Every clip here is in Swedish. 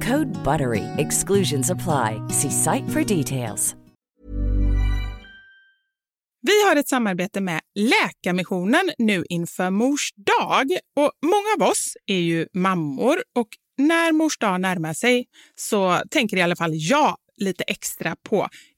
Code BUTTERY. Exclusions apply. See site for details. Vi har ett samarbete med Läkarmissionen nu inför mors dag. Och många av oss är ju mammor och när mors dag närmar sig så tänker i alla fall jag lite extra på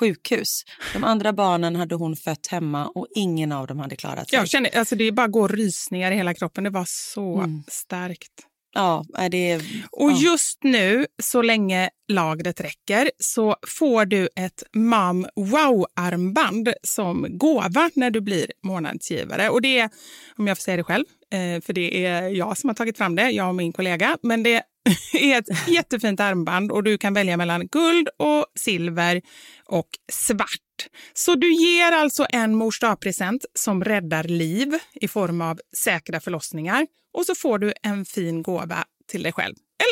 sjukhus. De andra barnen hade hon fött hemma och ingen av dem hade klarat sig. Jag känner, alltså det bara går rysningar i hela kroppen. Det var så Mm. starkt. Ja, är det... Och ja. just nu, så länge lagret räcker, så får du ett Mam Wow-armband som gåva när du blir månadsgivare. Och det är, om jag får säga det själv, Eh, för det är jag som har tagit fram det, jag och min kollega, men det är ett jättefint armband och du kan välja mellan guld och silver och svart. Så du ger alltså en mors present som räddar liv i form av säkra förlossningar och så får du en fin gåva till dig själv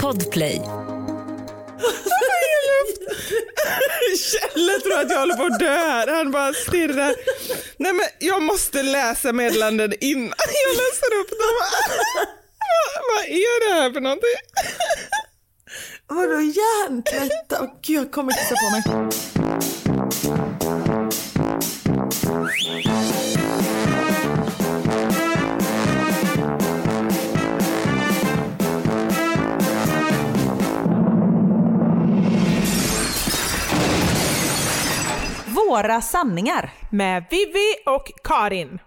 Podplay. Kjelle tror att jag håller på att dö här. Han bara stirrar. Nej men jag måste läsa meddelanden innan jag läser upp dem. Vad- är det här för någonting? Vadå hjärntvätta? Oh, Gud, jag kommer kissa på mig. Våra sanningar. med Vivi och Karin.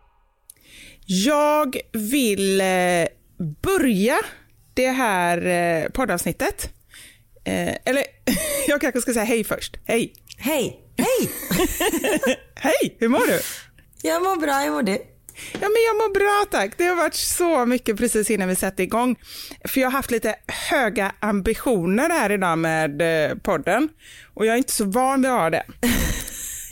Jag vill eh, börja det här eh, poddavsnittet. Eh, eller jag kanske ska säga hej först. Hej! Hej! Hej! hej! Hur mår du? Jag mår bra, hur mår du? Ja, men jag mår bra tack. Det har varit så mycket precis innan vi satte igång. För jag har haft lite höga ambitioner här idag med podden. Och jag är inte så van vid att ha det.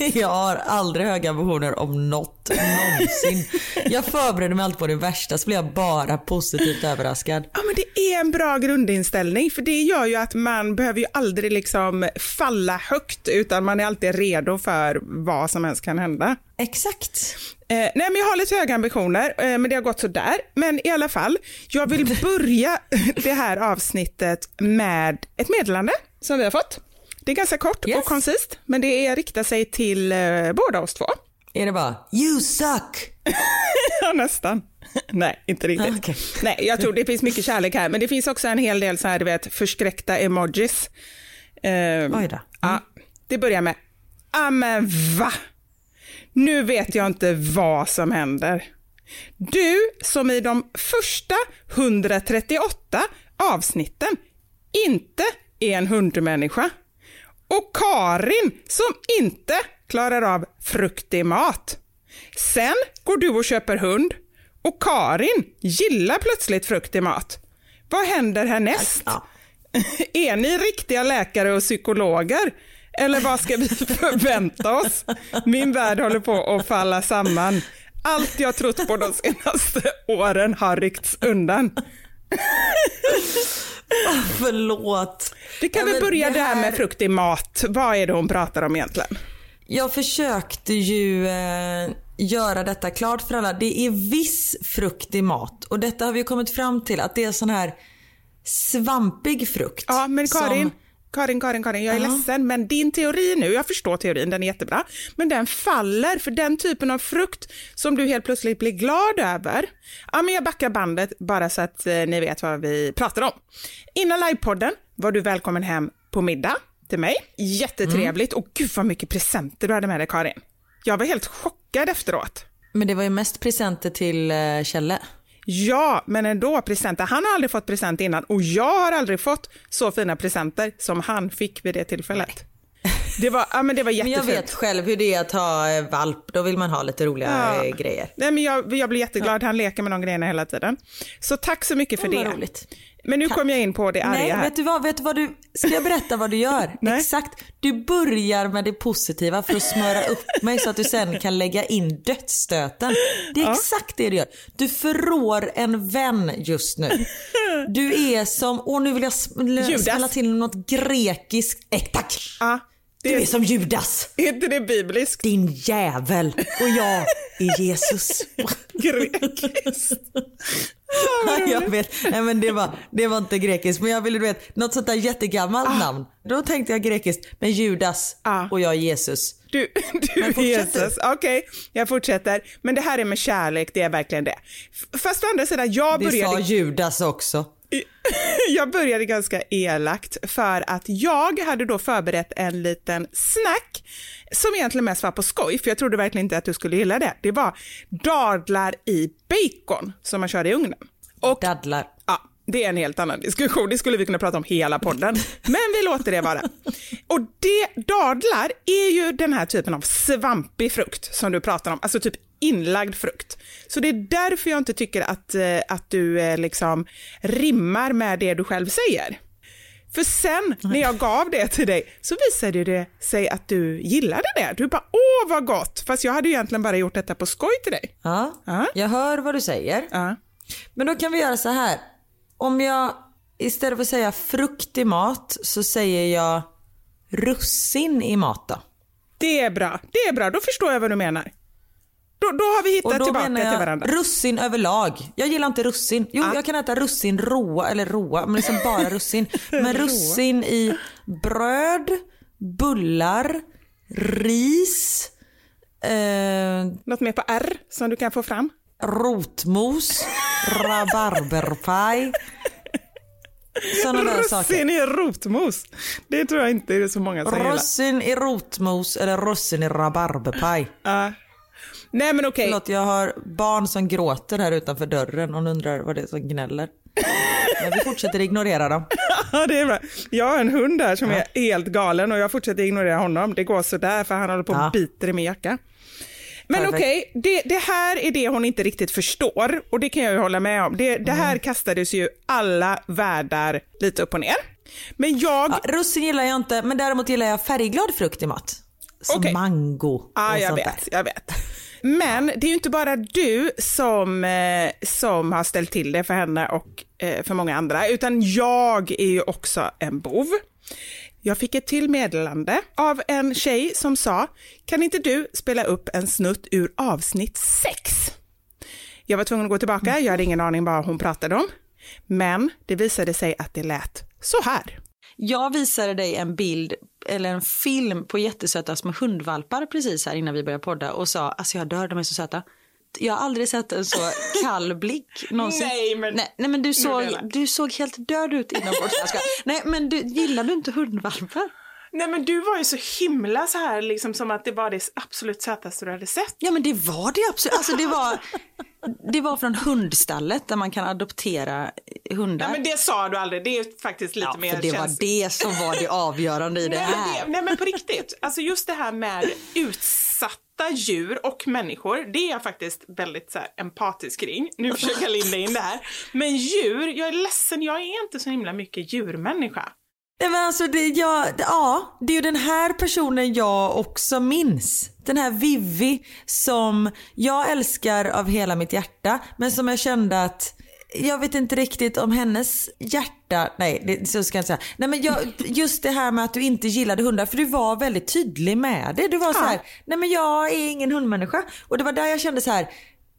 Jag har aldrig höga ambitioner om något någonsin. Jag förbereder mig alltid på det värsta så blir jag bara positivt överraskad. Ja, men det är en bra grundinställning för det gör ju att man behöver ju aldrig liksom falla högt utan man är alltid redo för vad som helst kan hända. Exakt. Eh, nej, men jag har lite höga ambitioner, eh, men det har gått så där. Men i alla fall, jag vill börja det här avsnittet med ett meddelande som vi har fått. Det är ganska kort Yes. och koncist, men det är, riktar sig till eh, båda oss två. Är det bara you suck? Ja, nästan. Nej, inte riktigt. Ah, okej. Nej, jag tror det finns mycket kärlek här, men det finns också en hel del så här, du vet, förskräckta emojis. Eh, Oj då. Ja, det börjar med, ja men va? Nu vet jag inte vad som händer. Du som i de första 138 avsnitten inte är en hundmänniska. Och Karin som inte klarar av fruktig mat. Sen går du och köper hund och Karin gillar plötsligt fruktig mat. Vad händer härnäst? Ja. Är ni riktiga läkare och psykologer? Eller vad ska vi förvänta oss? Min värld håller på att falla samman. Allt jag trott på de senaste åren har ryckts undan. Förlåt. Vi kan Ja, men börja det där med här- fruktig mat. Vad är det hon pratar om egentligen? Jag försökte ju eh, göra detta klart för alla. Det är viss frukt i mat och detta har vi kommit fram till att det är sån här svampig frukt. Ja, men Karin, Som, Karin, Karin, Karin, jag är Ja. ledsen, men din teori nu, jag förstår teorin, den är jättebra, men den faller för den typen av frukt som du helt plötsligt blir glad över. Ja, men jag backar bandet bara så att eh, ni vet vad vi pratar om. Innan livepodden var du välkommen hem på middag till mig. Jättetrevligt och gud vad mycket presenter du hade med dig Karin. Jag var helt chockad efteråt. men det var ju mest presenter till eh, Kjelle. Ja, men ändå presenter. Han har aldrig fått present innan och jag har aldrig fått så fina presenter som han fick vid det tillfället. Det var, ja, men det var Men jag jättefint. vet själv hur det är att ha eh, valp. Då vill man ha lite roliga Ja. eh, grejer. Nej, men jag, jag blir jätteglad. Han leker med de grejerna hela tiden. Så tack så mycket för Ja, det. roligt. Men nu kom jag in på det arga Nej, här. vet du vad? Vet du vad du... Ska jag berätta vad du gör? Exakt. Du börjar med det positiva för att smöra upp mig så att du sen kan lägga in dödsstöten. Det är exakt det du gör. Du förrår en vän just nu. Du är som, och nu vill jag smälla till något grekiskt. Eh, tack! Ja, Du det är är, som Judas. är inte det bibliskt? Din jävel. Och jag är Jesus. Grekiskt. Ja, jag vet. Nej, men det, var, det var inte grekiskt. Men jag ville du vet, något sånt där jättegammalt namn. Då tänkte jag grekiskt. Men Judas Ah. och jag Jesus. Du, du Jesus. Okej, jag fortsätter. Men det här är med kärlek, det är verkligen det. Fast å andra sidan, jag Det började... sa Judas också. jag började ganska elakt för att jag hade då förberett en liten snack som egentligen mest var på skoj, för jag trodde verkligen inte att du skulle gilla det. Det var dadlar i bacon som man kör i ugnen. Och Dadlar. Ja, det är en helt annan diskussion. Det skulle vi kunna prata om hela podden. Men vi låter det vara. Och det, dadlar är ju den här typen av svampig frukt som du pratar om. Alltså typ inlagd frukt. Så det är därför jag inte tycker att, eh, att du eh, liksom rimmar med det du själv säger. För sen när jag gav det till dig så visade det sig att du gillade det. Du bara åh vad gott, fast jag hade egentligen bara gjort detta på skoj till dig. Ja, Ja. jag hör vad du säger. Ja. Men då kan vi göra så här. Om jag istället för att säga frukt i mat så säger jag russin i mat då. Det är bra, det är bra, då förstår jag vad du menar. Då, då har vi hittat tillbaka menar till jag varandra. russin överlag. Jag gillar inte russin. Jo, Ah. jag kan äta russin råa, eller råa, men liksom bara russin. Men russin i bröd, bullar, ris, eh, Något mer på R som du kan få fram? rotmos, rabarberpaj. Sådana där saker. Russin i rotmos. Det tror jag inte är så många som. Russin i rotmos eller russin i rabarberpaj. Ja. Nej men okej. Förlåt, jag har barn som gråter här utanför dörren och undrar vad det är som gnäller. Men vi fortsätter ignorera dem. Ja, det är bra. Jag har en hund här som är helt galen och jag fortsätter ignorera honom. Det går sådär för han håller på och Ja. biter i min jacka. Men okej, det, det här är det hon inte riktigt förstår och det kan jag ju hålla med om. Det, det Mm. här kastades ju alla världar lite upp och ner. Men jag, Ja, russin gillar jag inte, men däremot gillar jag färgglad frukt i mat. Som Okej. mango ja, och jag sånt vet, där. jag vet. Men det är ju inte bara du som, eh, som har ställt till det för henne och eh, för många andra, utan jag är ju också en bov. Jag fick ett till meddelande av en tjej som sa, kan inte du spela upp en snutt ur avsnitt 6? Jag var tvungen att gå tillbaka, jag hade ingen aning vad hon pratade om. Men det visade sig att det lät så här. Jag visade dig en bild eller en film på jättesöta små hundvalpar precis här innan vi började podda och sa alltså jag dör, de är så söta. Jag har aldrig sett en så kall blick någonsin. Nej, men- nej, nej men du såg, du såg helt död ut inombords. Nej men du, gillar du inte hundvalpar? Nej men du var ju så himla så här liksom som att det var det absolut sötaste du hade sett. Ja men det var det absolut. Alltså det var, det var från hundstallet där man kan adoptera hundar. Nej men det sa du aldrig, det är faktiskt lite ja, mer för det var käns- det som var det avgörande i det Nej men, här. det, nej men på riktigt, alltså just det här med utsatta djur och människor, det är jag faktiskt väldigt så här, empatisk kring. Nu försöker jag linda in det här. Men djur, jag är ledsen, jag är inte så himla mycket djurmänniska. Nej, men alltså det, jag, ja, det är ju den här personen jag också minns. Den här Vivi som jag älskar av hela mitt hjärta men som jag kände att jag vet inte riktigt om hennes hjärta, nej det, så ska jag inte säga. Nej men jag, just det här med att du inte gillade hundar för du var väldigt tydlig med det. Du var så här, nej men jag är ingen hundmänniska. Och det var där jag kände så här,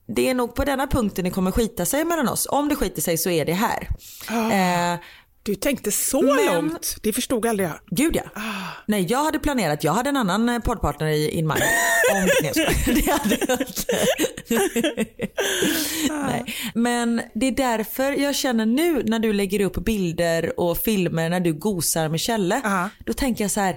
det är nog på denna punkten det kommer skita sig mellan oss. Om det skiter sig så är det här. Eh, Du tänkte så Men- långt, det förstod aldrig jag. Gud ja. Nej jag hade planerat, jag hade en annan eh, poddpartner i in mind. Om, nej, det hade jag inte. nej. Men det är därför jag känner nu när du lägger upp bilder och filmer när du gosar med Kjelle. Ja. Då tänker jag så här,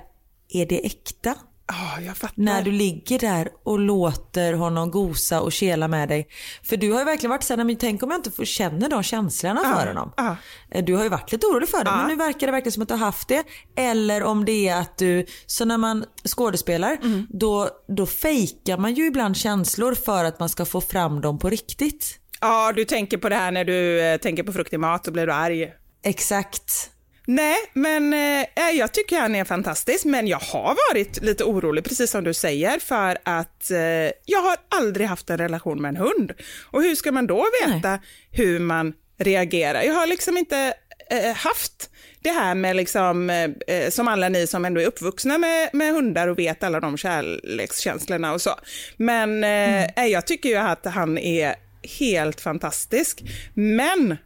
är det äkta? Ja, jag fattar. När du ligger där och låter honom gosa och kela med dig. För du har ju verkligen varit såhär, men tänk om jag inte får känna de känslorna för honom. ja. Eh, Du har ju varit lite orolig för det men nu verkar det verkligen som att du har haft det. Eller om det är att du, så när man skådespelar Mm. då, då fejkar man ju ibland känslor för att man ska få fram dem på riktigt. Ja, du tänker på det här när du eh, tänker på frukt i mat och blir du arg. Exakt. Nej, men eh, jag tycker han är fantastisk, men jag har varit lite orolig, precis som du säger, för att eh, jag har aldrig haft en relation med en hund. Och hur ska man då veta hur man reagerar? Jag har liksom inte eh, haft det här med liksom, eh, eh, som alla ni som ändå är uppvuxna med, med hundar och vet alla de kärlekskänslorna och så. Men eh, eh, jag tycker ju att han är helt fantastisk. Men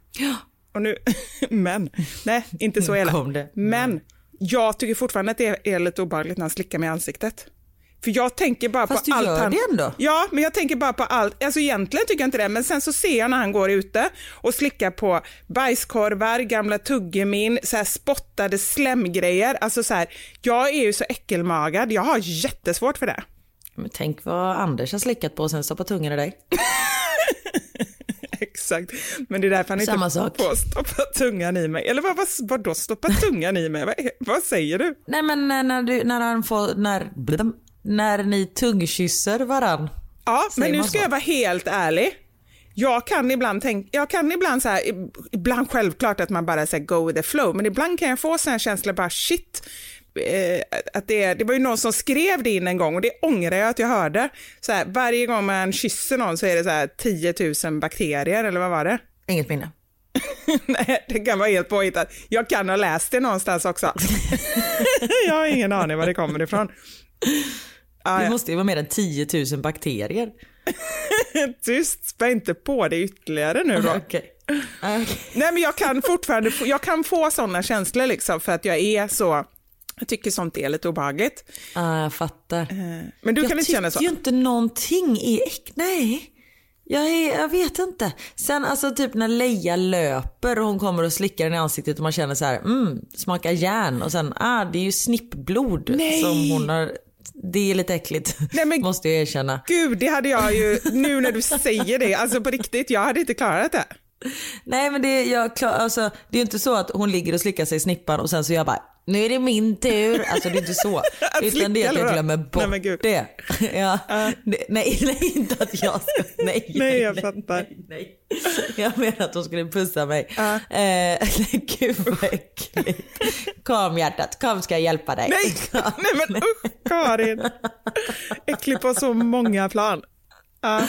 och nu, men, nej, inte så elakt. Men jag tycker fortfarande att det är lite obehagligt när han slickar mig i ansiktet. För jag tänker bara Fast på du allt gör han... det ändå. Ja, men jag tänker bara på allt. Alltså egentligen tycker jag inte det, men sen så ser jag när han går ute och slickar på bajskorvar, gamla tuggummin, så här spottade slemgrejer. Alltså så här, jag är ju så äckelmagad. Jag har jättesvårt för det. Men tänk vad Anders har slickat på och sen stoppat tungan i dig. Exakt. Men det är därför han Samma inte sak. får stoppa tungan i mig. Eller vad, vad, vad då stoppa tungan i mig? Vad, vad säger du? Nej men när, när, du, när han får, när, när ni tungkysser varann. Ja, men nu ska så? jag vara helt ärlig. Jag kan ibland tänka, jag kan ibland så här, ibland självklart att man bara säger go with the flow, men ibland kan jag få såna här känslor bara shit, eh, att det, det var ju någon som skrev det in en gång och det ångrar jag att jag hörde. Så här, varje gång man kysser någon så är det så här 10 000 bakterier, eller vad var det? Inget minne. Nej, det kan vara helt påhittat. Jag kan ha läst det någonstans också. jag har ingen aning var det kommer ifrån. Ah, Det måste ju vara mer än 10 000 bakterier. Tyst, spä inte på det ytterligare nu då. Okej. Okej. Nej men jag kan fortfarande jag kan få sådana känslor liksom för att jag är så, jag tycker sånt är lite obehagligt. Ja, jag fattar. Men du jag kan inte känna så? tycker ju inte någonting är äck... Nej. Jag, är, jag vet inte. Sen alltså typ när Leia löper och hon kommer och slickar den i ansiktet och man känner så här, mm, smakar järn och sen, ah det är ju snippblod Nej. som hon har det är lite äckligt, Nej, men- måste jag erkänna. Gud, det hade jag ju, nu när du säger det, alltså på riktigt, jag hade inte klarat det. Nej men det, jag, alltså, det är ju inte så att hon ligger och slickar sig i snippan och sen så jag bara, nu är det min tur. Alltså det är inte så. Utan det är att jag glömmer bort Nej, det. Ja. Det- Nej, nej, inte att jag ska, nej. Nej, jag fattar. Nej, nej. Jag menar att hon skulle pussa mig. Ja. Eh, gud vad äckligt. Kom hjärtat, kom ska jag hjälpa dig. Nej, nej men usch Karin. Äcklig på så många plan. Ja.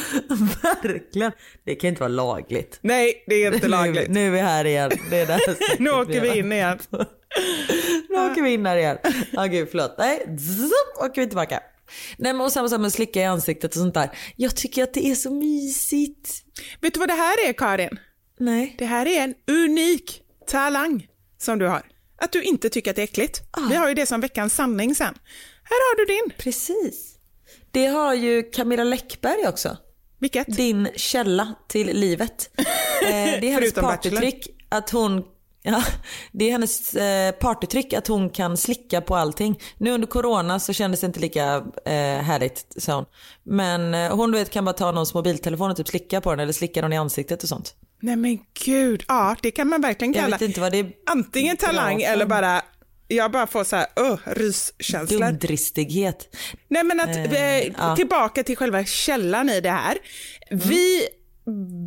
Verkligen. Det kan inte vara lagligt. Nej, det är inte lagligt. Nu, nu är vi här igen. Det är sättet Nu åker vi in igen. Nu åker vi in här igen. Ja gud förlåt. Nej, Zup, åker vi tillbaka. Nej men och samma sak med slicka i ansiktet och sånt där. Jag tycker att det är så mysigt. Vet du vad det här är Karin? Nej. Det här är en unik talang som du har. Att du inte tycker att det är äckligt. Vi har ju det som veckans sanning sen. Här har du din. Precis. Det har ju Camilla Läckberg också. Vilket? Din källa till livet. Eh, det är hennes partytrick att hon Ja, det är hennes eh, partytrick att hon kan slicka på allting. Nu under corona så kändes det inte lika eh, härligt sa hon. Men eh, hon du vet kan bara ta någons mobiltelefon och typ slicka på den eller slicka den i ansiktet och sånt. Nej men gud, ja det kan man verkligen kalla. vet inte vad det är. Antingen talang eller bara, jag bara får så här, uh, ryskänslor. Dumdristighet. Nej men att, Eh, eh, ja. tillbaka till själva källan i det här. Vi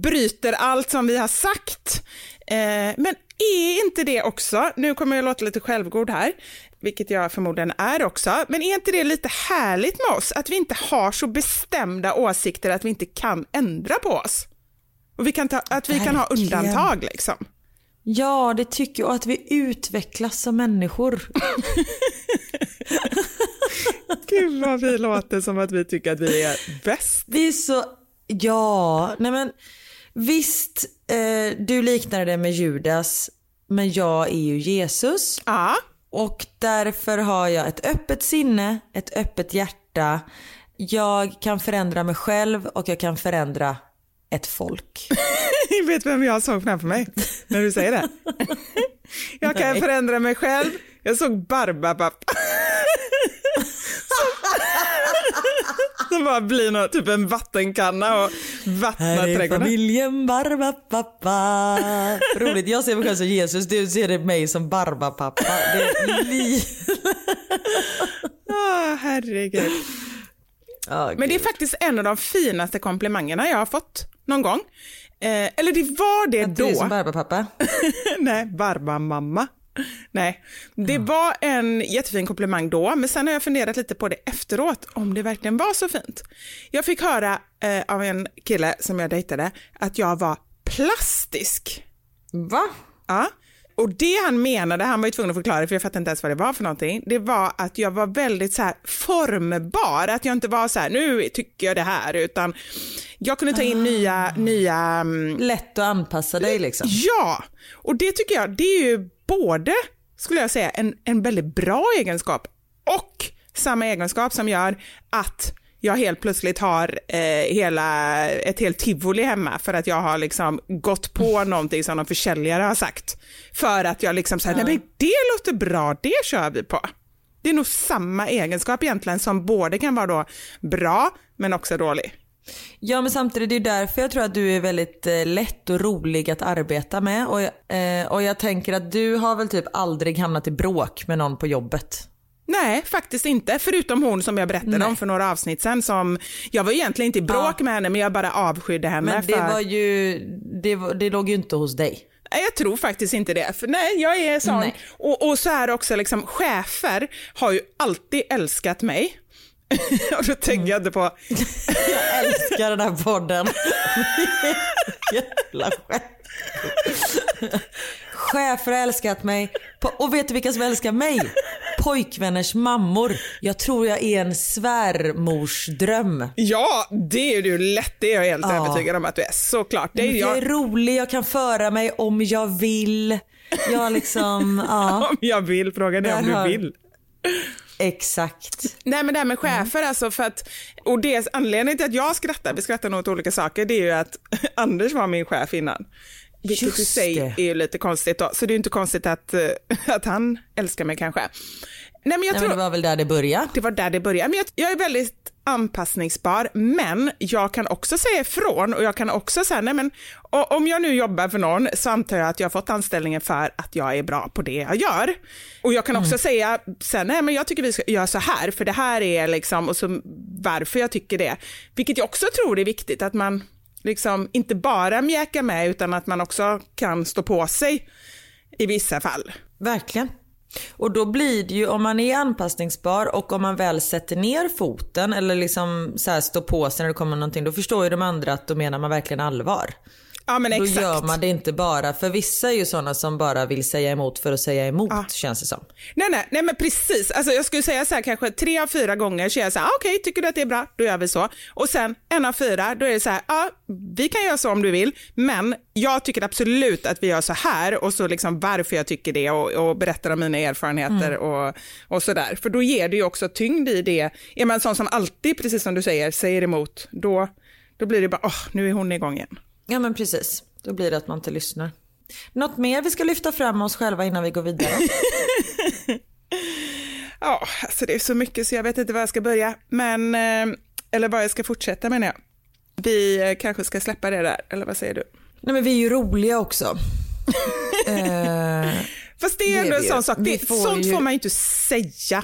bryter allt som vi har sagt. Eh, men är inte det också, nu kommer jag låta lite självgod här, vilket jag förmodligen är också, men är inte det lite härligt med oss? Att vi inte har så bestämda åsikter att vi inte kan ändra på oss? Och vi kan ta, att vi kan ha undantag liksom. Ja, det tycker jag. Och att vi utvecklas som människor. Gud vad vi låter som att vi tycker att vi är bäst. Vi är så... Ja, nej men visst, eh, du liknar det med Judas, men jag är ju Jesus. Ja, Och därför har jag ett öppet sinne, ett öppet hjärta. Jag kan förändra mig själv och jag kan förändra ett folk. jag vet vem jag såg framför mig när du säger det. Jag kan Nej. förändra mig själv. Jag såg Barbapapa. Som bara blir något, typ en vattenkanna och vattnar Här är trädgården. familjen Barbapapa. Roligt, jag ser mig själv som Jesus, du ser mig som Barbapapa. Det är li- Ah, herregud. Ja, Men det är faktiskt en av de finaste komplimangerna jag har fått någon gång. Eh, eller det var det Att du är då. som Barbapapa. Nej, Barbamamma. Nej, det var en jättefin komplimang då, men sen har jag funderat lite på det efteråt, om det verkligen var så fint. Jag fick höra eh, av en kille som jag dejtade att jag var plastisk. Va? Ja. Och det han menade, han var ju tvungen att förklara för jag fattade inte ens vad det var för någonting, det var att jag var väldigt så här formbar, att jag inte var så här, nu tycker jag det här, utan jag kunde ta in nya, nya mm, Lätt att anpassa dig liksom. Ja, och det tycker jag, det är ju både, skulle jag säga, en, en väldigt bra egenskap och samma egenskap som gör att jag helt plötsligt har eh, hela, ett helt tivoli hemma för att jag har liksom gått på någonting som någon försäljare har sagt. För att jag liksom säger, nej men det låter bra, det kör vi på. Det är nog samma egenskap egentligen som både kan vara då bra men också dålig. Ja men samtidigt det är därför jag tror att du är väldigt eh, lätt och rolig att arbeta med. Och, eh, och jag tänker att du har väl typ aldrig hamnat i bråk med någon på jobbet. Nej, faktiskt inte. Förutom hon som jag berättade Nej. om för några avsnitt sen. Som, jag var egentligen inte i bråk med henne, men jag bara avskydde henne. Men det för, var ju, det, var, det låg ju inte hos dig. Nej, jag tror faktiskt inte det. För nej, jag är sån. Nej. Och, och så är det också, liksom, chefer har ju alltid älskat mig. och då tänker jag inte på, Jag älskar den här podden. Jävla chef. Chefer har älskat mig. Och vet du vilka som älskar mig? Pojkvänners mammor. Jag tror jag är en svärmorsdröm. ja, det är du lätt, det är jag helt Ja. övertygad om att du är. Såklart. Det är Jag är jag, rolig, jag kan föra mig om jag vill. Jag liksom, ja. om jag vill, frågan är om du vill. Exakt. Nej men det här med chefer alltså för att, och det anledningen till att jag skrattar, vi skrattar nog åt olika saker, det är ju att Anders var min chef innan. Vilket i Just sig det. är ju lite konstigt då, så det är ju inte konstigt att, eh, att han älskar mig kanske. Nej men jag Nej, tror, men det var väl där det började. det var där det började. Men jag, jag är väldigt anpassningsbar, men jag kan också säga ifrån och jag kan också säga, nej men om jag nu jobbar för någon så antar jag att jag har fått anställningen för att jag är bra på det jag gör. Och jag kan också säga sen, nej men jag tycker vi ska göra så här, för det här är liksom, och så varför jag tycker det. Vilket jag också tror är viktigt, att man liksom inte bara mjäkar med, utan att man också kan stå på sig i vissa fall. Verkligen. Och då blir det ju, om man är anpassningsbar och om man väl sätter ner foten eller liksom så här står på sig när det kommer någonting, då förstår ju de andra att då menar man verkligen allvar. Ja men Då exakt. gör man det inte bara, för vissa är ju sådana som bara vill säga emot för att säga emot Ja. känns det som. Nej, nej, nej men precis. Alltså, jag skulle säga så här kanske tre av fyra gånger så är jag så här, ah, okej, tycker du att det är bra, då gör vi så. Och sen en av fyra, då är det så här, ja, vi kan göra så om du vill, men jag tycker absolut att vi gör så här och så liksom varför jag tycker det och, och berättar om mina erfarenheter och, och så där. För då ger det ju också tyngd i det. Är man sån som alltid, precis som du säger, säger emot, då, då blir det bara, åh, nu är hon igång igen. Ja men precis, då blir det att man inte lyssnar. Något mer vi ska lyfta fram oss själva innan vi går vidare? Ja, alltså det är så mycket så jag vet inte var jag ska börja, men, eh, eller var jag ska fortsätta menar jag. Vi eh, kanske ska släppa det där, eller vad säger du? Nej men vi är ju roliga också. eh, Fast det är ändå en sån sak, det, får sånt ju- får man ju inte säga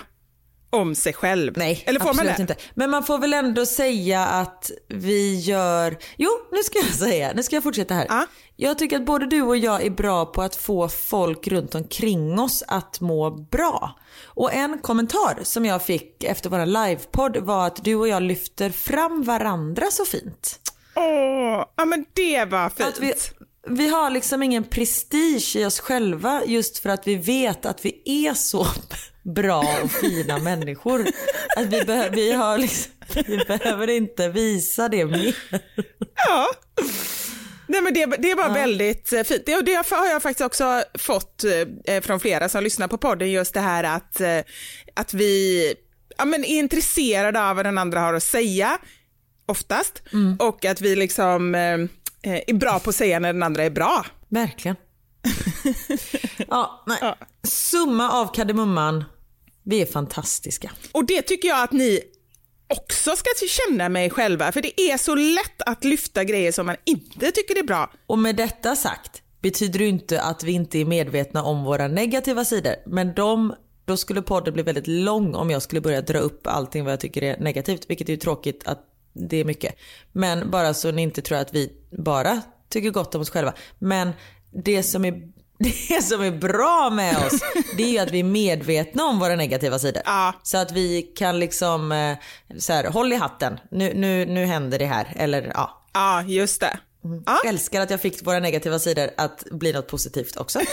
om sig själv. nej, eller får absolut man det? inte. Men man får väl ändå säga att vi gör, jo nu ska jag säga, nu ska jag fortsätta här. Ja. Jag tycker att både du och jag är bra på att få folk runt omkring oss att må bra. Och en kommentar som jag fick efter vår livepodd var att du och jag lyfter fram varandra så fint. Åh, ja men det var fint. Att vi, vi har liksom ingen prestige i oss själva just för att vi vet att vi är så bra och fina människor. Att vi, behö- vi, har liksom, vi behöver inte visa det mer. Ja. Nej, men det, det var väldigt eh, fint. Det, det har jag faktiskt också fått eh, från flera som lyssnar på podden, just det här att, eh, att vi ja, men är intresserade av vad den andra har att säga, oftast, och att vi liksom eh, eh, är bra på att säga när den andra är bra. Verkligen. Ja, nej. Ja. Summa av kardemumman. Vi är fantastiska. Och det tycker jag att ni också ska känna med er själva, för det är så lätt att lyfta grejer som man inte tycker är bra. Och med detta sagt betyder det inte att vi inte är medvetna om våra negativa sidor. Men de, då skulle podden bli väldigt lång om jag skulle börja dra upp allting vad jag tycker är negativt. Vilket är ju tråkigt att det är mycket. Men bara så ni inte tror att vi bara tycker gott om oss själva. Men det som är, det som är bra med oss det är ju att vi är medvetna om våra negativa sidor. Ja. Så att vi kan liksom, eh, så här, håll i hatten, nu, nu, nu händer det här. Eller ja, Ja, just det. Ja. Älskar att jag fick våra negativa sidor att bli något positivt också.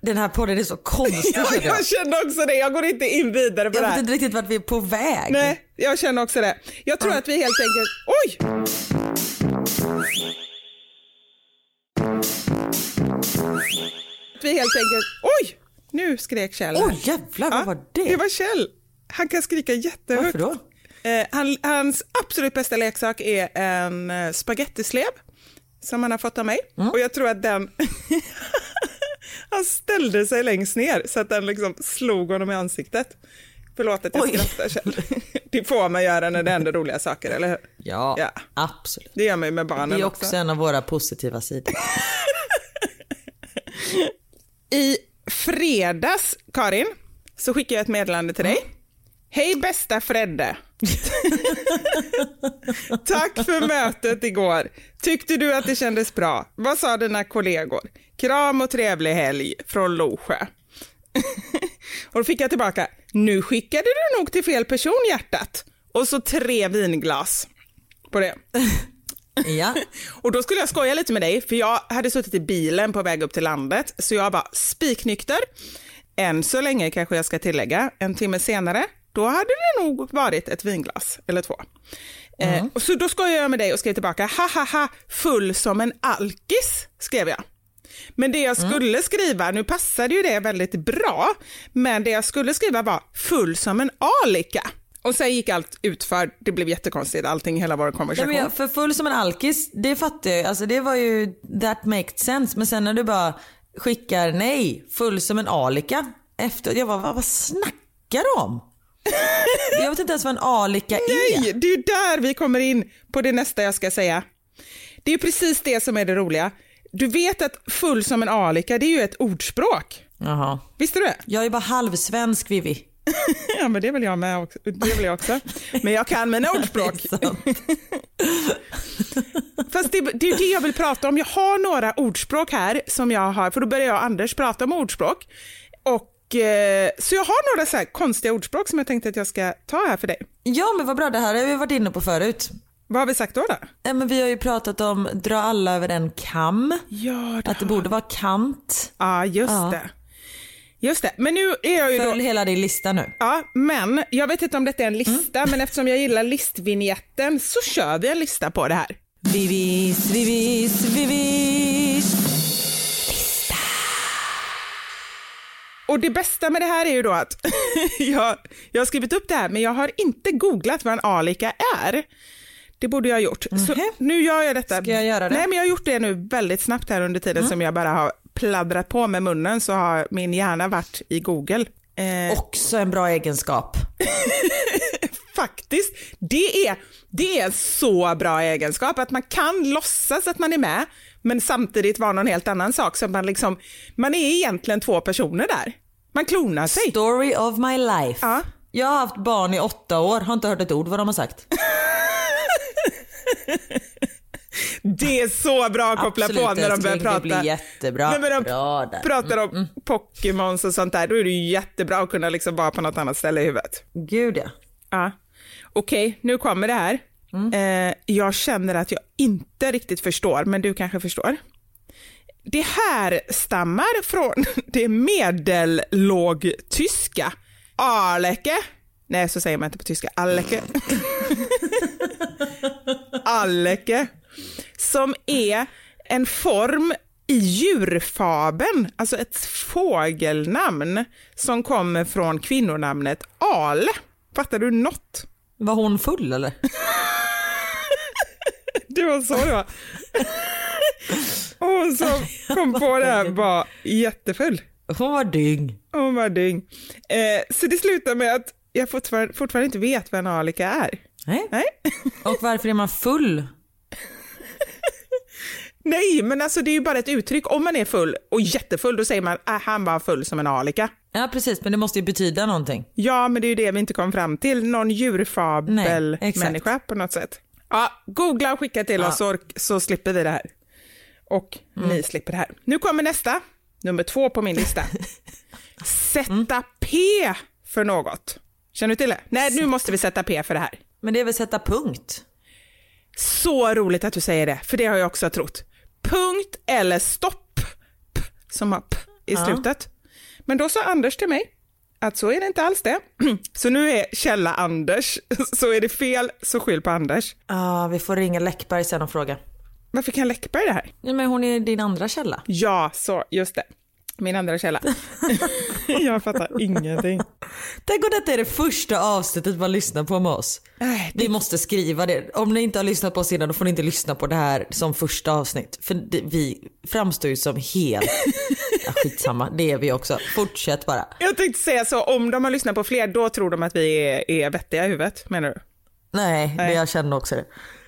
Den här podden är så konstig Ja, känner jag. jag kände också det. Jag går inte in vidare på Jag det vet här. inte riktigt vart vi är på väg. Nej, jag känner också det. Jag tror att vi helt enkelt... Oj! Vi helt enkelt... Oj! Nu skrek Kjell. Oj jävlar, vad Ja, var det? Det var Kjell. Han kan skrika jättehögt. Varför då? Eh, han, hans absolut bästa leksak är en eh, spagettislev som han har fått av mig. Mm. Och jag tror att den... han ställde sig längst ner så att den liksom slog honom i ansiktet. Förlåt att jag Oj. skrattar Kjell. Det får man göra när det händer roliga saker, eller hur? Ja, Ja. absolut. Det gör man ju med barnen Det är också. också en av våra positiva sidor. I fredags, Karin, så skickade jag ett meddelande till dig. Hej bästa Fredde. Tack för mötet igår. Tyckte du att det kändes bra? Vad sa dina kollegor? Kram och trevlig helg från Losjö. och då fick jag tillbaka, nu skickade du nog till fel person hjärtat. Och så tre vinglas på det. Ja, Och då skulle jag skoja lite med dig, för jag hade suttit i bilen på väg upp till landet, så jag var spiknykter. Än så länge kanske jag ska tillägga, en timme senare, då hade det nog varit ett vinglas eller två. Eh, och så då skojade jag med dig och skrev tillbaka, ha ha ha, full som en alkis, skrev jag. Men det jag skulle skriva, nu passade ju det väldigt bra, men det jag skulle skriva var full som en alika. Och sen gick allt utför, det blev jättekonstigt allting, hela vår konversation. men jag, för full som en alkis, det fattar jag Alltså det var ju, that makes sense. Men sen när du bara skickar nej, full som en alika. Efter, jag bara, vad, vad snackar du om? jag vet inte ens vad en alika är. Nej, det är ju där vi kommer in på det nästa jag ska säga. Det är precis det som är det roliga. Du vet att full som en alika, det är ju ett ordspråk. Jaha. Visste du det? Jag är bara halvsvensk Vivi. Ja, men det är väl jag med också. Det väl jag också. Men jag kan mina ordspråk. Fast det, det är det jag vill prata om. Jag har några ordspråk här som jag har, för då börjar jag och Anders prata om ordspråk. Och, eh, så jag har några så här konstiga ordspråk som jag tänkte att jag ska ta här för dig. Ja men vad bra, det här har vi varit inne på förut. Vad har vi sagt då? då? Nej, men vi har ju pratat om dra alla över en kam. Ja, Att det borde vara kant. ja just Ja. det. Just det. Men nu är jag ju då... Följ hela din lista nu. Ja, men jag vet inte om detta är en lista, men eftersom jag gillar listvinjetten så kör vi en lista på det här. Vivis, vivis, vivis. Och det bästa med det här är ju då att jag, jag har skrivit upp det här, men jag har inte googlat vad en alika är. Det borde jag ha gjort. Så Mhm. nu gör jag detta. Ska jag göra det? Mm. Nej, men jag har gjort det nu väldigt snabbt här under tiden som jag bara har pladdrat på med munnen så har min hjärna varit i Google. Eh, Också en bra egenskap. faktiskt, det är, det är en så bra egenskap att man kan låtsas att man är med, men samtidigt vara någon helt annan sak. Så man, liksom, man är egentligen två personer där. Man klonar sig. Story of my life. Ja. Jag har haft barn i åtta år, har inte hört ett ord vad de har sagt. Det är så bra att koppla Absolut, på när de börjar prata. det blir jättebra. Nej, men de Bra där. pratar om Pokémons och sånt där, då är det ju jättebra att kunna liksom vara på något annat ställe i huvudet. Gud ja. Ja. Okej, nu kommer det här. Eh, jag känner att jag inte riktigt förstår, men du kanske förstår. Det här stammar från det medellågtyska. Aleke. Nej, så säger man inte på tyska. Alleke. Alleke. Som är en form i djurfabeln, alltså ett fågelnamn som kommer från kvinnonamnet Ale. Fattar du något? Var hon full eller? Det var så det var. Hon som kom på det här var jättefull. Hon var dyng. Hon var dyng. Eh, så det slutar med att jag fortfarande, fortfarande inte vet vad en alika är. Nej. Nej. Och varför är man full? Nej, men alltså det är ju bara ett uttryck. Om man är full och jättefull, då säger man att han var full som en alika. Ja precis, men det måste ju betyda någonting. Ja, men det är ju det vi inte kom fram till. Någon djurfabelmänniska på något sätt. Ja, googla och skicka till Ja. oss så, så slipper vi det här. Och ni slipper det här. Nu kommer nästa, nummer två på min lista. Sätta P för något. Känner du till det? Nej, nu måste vi sätta P för det här. Men det är väl sätta punkt? Så roligt att du säger det, för det har jag också trott. Punkt eller stopp, P, som har P i Ja. slutet. Men då sa Anders till mig att så är det inte alls det. Så nu är källa Anders, så är det fel så skyll på Anders. Ja, vi får ringa Läckberg sen och fråga. Varför kan Läckberg det här? Nej, men hon är din andra källa. Ja, så just det. Min andra källa. jag fattar ingenting. Tänk om detta är det första avsnittet man lyssnar på med oss. Nej, Vi måste skriva det. Om ni inte har lyssnat på oss innan då får ni inte lyssna på det här som första avsnitt. För det, vi framstår ju som helt... Ja, skitsamma, det är vi också. Fortsätt bara. Jag tänkte säga så, om de har lyssnat på fler, då tror de att vi är, är vettiga i huvudet, menar du? Nej, Nej. Det jag känner också det.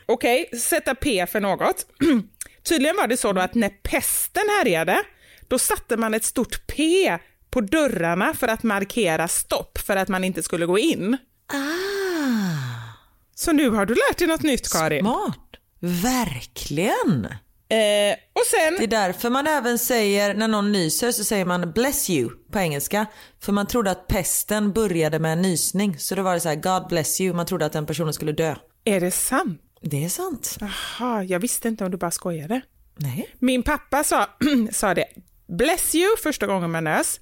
Okej, sätta P för något. Tydligen var det så då att när pesten härjade, då satte man ett stort P på dörrarna för att markera stopp, för att man inte skulle gå in. Ah, Så nu har du lärt dig något nytt, Karin. smart. Verkligen. Eh, och sen, Det är därför man även säger, när någon nyser så säger man bless you på engelska. För man trodde att pesten började med en nysning. Så då var det så här, God bless you. Man trodde att den personen skulle dö. är det sant? Det är sant. Jaha, jag visste inte om du bara skojade. Nej. Min pappa sa, sa det, bless you första gången man nös,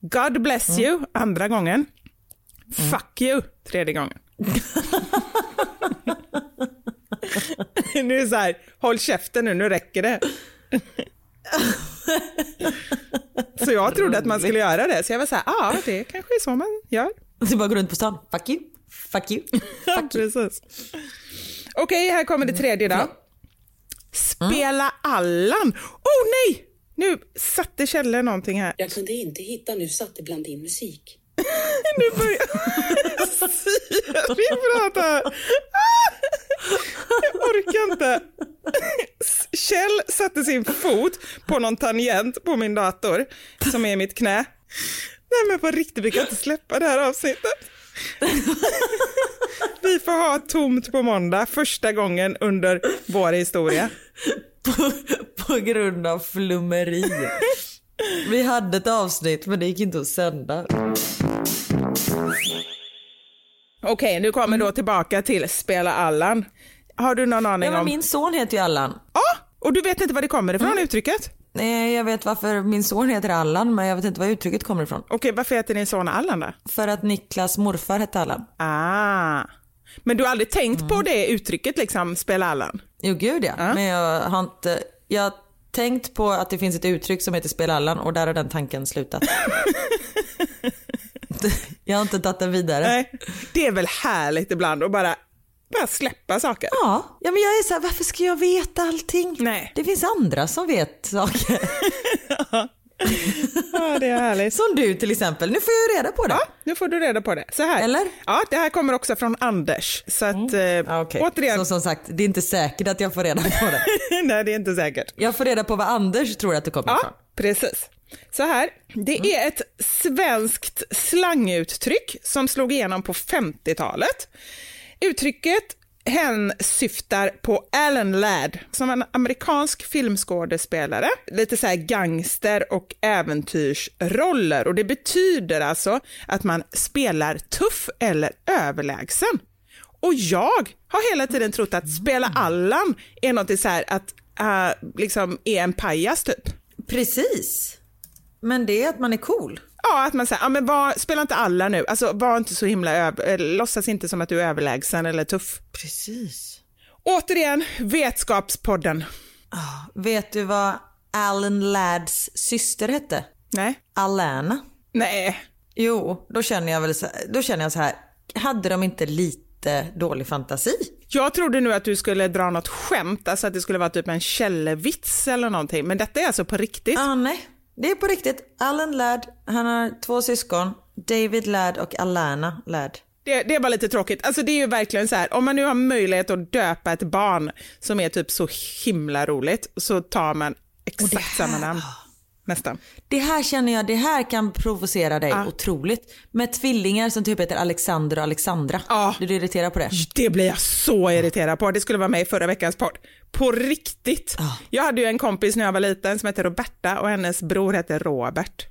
God bless you andra gången, fuck you tredje gången. nu är det så här, håll käften nu, nu räcker det. Så jag trodde att man skulle göra det. Så jag var så här, ja det kanske är så man gör. Du bara går runt på stan. Fuck you. Fuck you. Fuck you. Precis. Okej, här kommer det tredje då. Spela Allan. Oh nej! Nu satte Kjelle någonting här. Jag kunde inte hitta Nu satt det bland din musik. Nu börjar Siri prata. Jag orkar inte. Kjell satte sin fot på någon tangent på min dator som är i mitt knä. Nej men på riktigt, vi kan inte släppa det här avsnittet. Vi får ha tomt på måndag första gången under vår historia. På, på grund av flummeri. Vi hade ett avsnitt men det gick inte att sända. Okej, nu kommer då tillbaka till Spela Allan. Har du någon aning Ja, om... min son heter ju Allan. Ja, och du vet inte var det kommer ifrån uttrycket? Nej, Jag vet varför min son heter Allan men jag vet inte var uttrycket kommer ifrån. Okej, varför heter din son Allan då? För att Niklas morfar hette Allan. Ah. Men du har aldrig tänkt på det uttrycket liksom, spela Allan? Jo gud ja. Men jag har inte, jag har tänkt på att det finns ett uttryck som heter spela Allan och där har den tanken slutat. jag har inte tagit den vidare. Nej. Det är väl härligt ibland att bara, bara släppa saker? Ja, ja men jag är så här, varför ska jag veta allting? Nej. Det finns andra som vet saker. Ja, det är härligt. som du till exempel. Nu får jag ju reda på det. Ja, nu får du reda på det. Så här. Eller? Ja, det här kommer också från Anders. Så att, eh, Ja, okej. återigen, Så som sagt, det är inte säkert att jag får reda på det. nej det är inte säkert. Jag får reda på vad Anders tror att det kommer ifrån. Ja, precis. Så här, det är ett svenskt slanguttryck som slog igenom på 50-talet. Uttrycket hen syftar på Alan Ladd som en amerikansk filmskådespelare. Lite så här gangster och äventyrsroller och det betyder alltså att man spelar tuff eller överlägsen. Och jag har hela tiden trott att spela Allan är något så här att uh, liksom är en pajas typ. Precis. Men det är att man är cool. Ja, att man säger, ja men var, spela inte alla nu, alltså var inte så himla, över, eh, låtsas inte som att du är överlägsen eller tuff. Precis. Återigen, Vetskapspodden. Vet du vad Alan Ladds syster hette? Nej. Alana. Nej. Jo, då känner jag väl så, då känner jag så här. Hade de inte lite dålig fantasi? Jag trodde nu att du skulle dra något skämt, alltså att det skulle vara typ en källevits eller någonting, men detta är alltså på riktigt. Ah, nej, det är på riktigt. Alan Ladd, han har två syskon. David Ladd och Alana Ladd. Det, det är bara lite tråkigt. Alltså det är ju verkligen så här, om man nu har möjlighet att döpa ett barn som är typ så himla roligt, så tar man exakt samma namn. Nästan. Det här känner jag, det här kan provocera dig otroligt. Med tvillingar som typ heter Alexander och Alexandra. Ja. Du irriterad på det? Det blir jag så irriterad på. Det skulle vara med i förra veckans podd. På riktigt. Jag hade ju en kompis när jag var liten som hette Roberta och hennes bror hette Robert.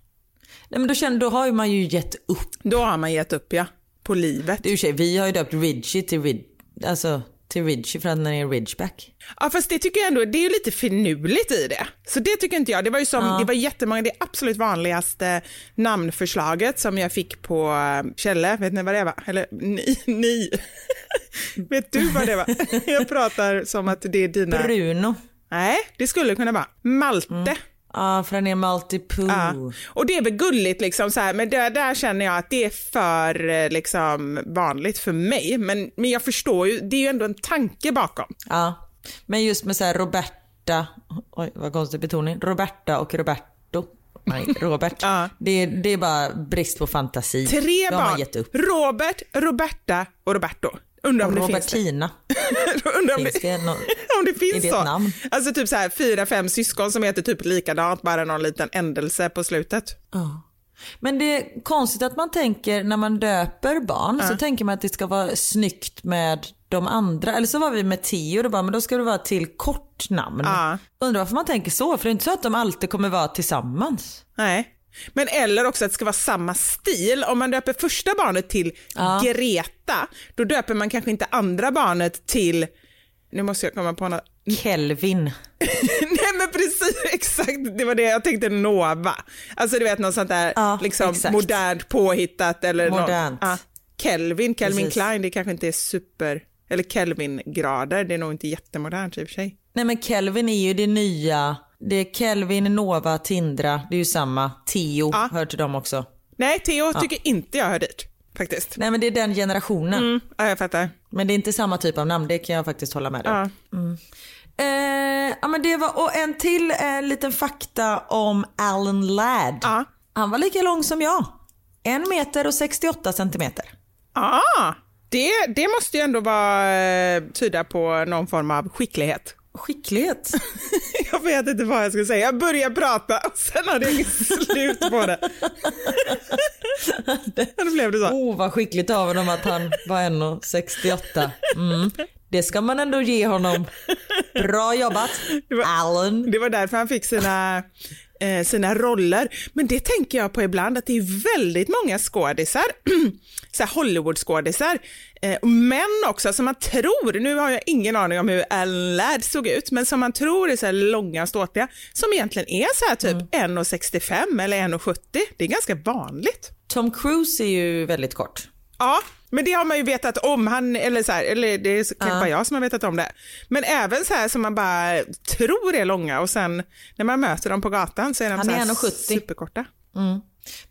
Nej, men då, känner, då har ju man ju gett upp. Då har man gett upp ja, på livet. Ju tjej, vi har ju döpt Ridgie till, Rid, alltså, till Ridgie för att den är Ridgeback. Ja fast det tycker jag ändå, det är ju lite finurligt i det. Så det tycker inte jag. Det var ju som, det var jättemånga, det absolut vanligaste namnförslaget som jag fick på eh, Kjelle, vet ni vad det var? Eller ni, ni. vet du vad det var? jag pratar som att det är dina... Bruno. Nej, det skulle kunna vara. Malte. Ja, för den är multipoo. Ja. Och det är väl gulligt liksom så här, men där, där känner jag att det är för eh, liksom vanligt för mig. Men, men jag förstår ju, det är ju ändå en tanke bakom. Ja, men just med så här Roberta, oj vad konstig betoning, Roberta och Roberto. Nej, Robert. Ja. det, det är bara brist på fantasi. Tre barn. Robert, Roberta och Roberto. Undrar om det finns det. Robertina. Undrar om Finns det, någon- om det finns är så. namn? Alltså typ så här fyra, fem syskon som heter typ likadant, bara någon liten ändelse på slutet. Men det är konstigt att man tänker när man döper barn så tänker man att det ska vara snyggt med de andra. Eller så var vi med Theo och bara, men då ska det vara till kort namn. Ja. Undrar varför man tänker så, för det är inte så att de alltid kommer vara tillsammans. Nej. Men eller också att det ska vara samma stil. Om man döper första barnet till Greta, då döper man kanske inte andra barnet till, nu måste jag komma på något, Kelvin. Nej men precis, exakt, det var det jag tänkte Nova. Alltså du vet något sånt där Ja, liksom exakt. modernt påhittat eller Modernt. Något, ja. Kelvin, Kelvin Precis. Klein, det kanske inte är super, eller Kelvin-grader, det är nog inte jättemodernt i och för sig. Nej men Kelvin är ju det nya Det är Kelvin, Nova, Tindra, det är ju samma. Theo Ja. hör till dem också. Nej, Theo tycker inte jag hör dit faktiskt. Nej men det är den generationen. Mm, ja, jag fattar. Men det är inte samma typ av namn, det kan jag faktiskt hålla med dig om. Ja. Eh, ja, men det var, och en till eh, liten fakta om Alan Ladd. Ja. Han var lika lång som jag. En meter och 68 centimeter. Ah, det, det måste ju ändå vara, eh, tyda på någon form av skicklighet. Skicklighet. Jag vet inte vad jag ska säga. Jag börjar prata och sen har det inget slut på det. Då blev det så. Oh vad skickligt av honom att han var 1,68. Mm. Det ska man ändå ge honom. Bra jobbat var- Alan. Det var därför han fick sina, eh, sina roller. Men det tänker jag på ibland, att det är väldigt många skådisar, så Hollywood-skådisar, eh, män också, som man tror, nu har jag ingen aning om hur Alan Ladd såg ut, men som man tror är så här långa och ståtliga, som egentligen är så här typ 1,65 eller 1,70. Det är ganska vanligt. Tom Cruise är ju väldigt kort. Ja, men det har man ju vetat om, han, eller, så här, eller det är kanske bara jag som har vetat om det. Men även så här som man bara tror är långa och sen när man möter dem på gatan så är de Han så är här 1,70. superkorta.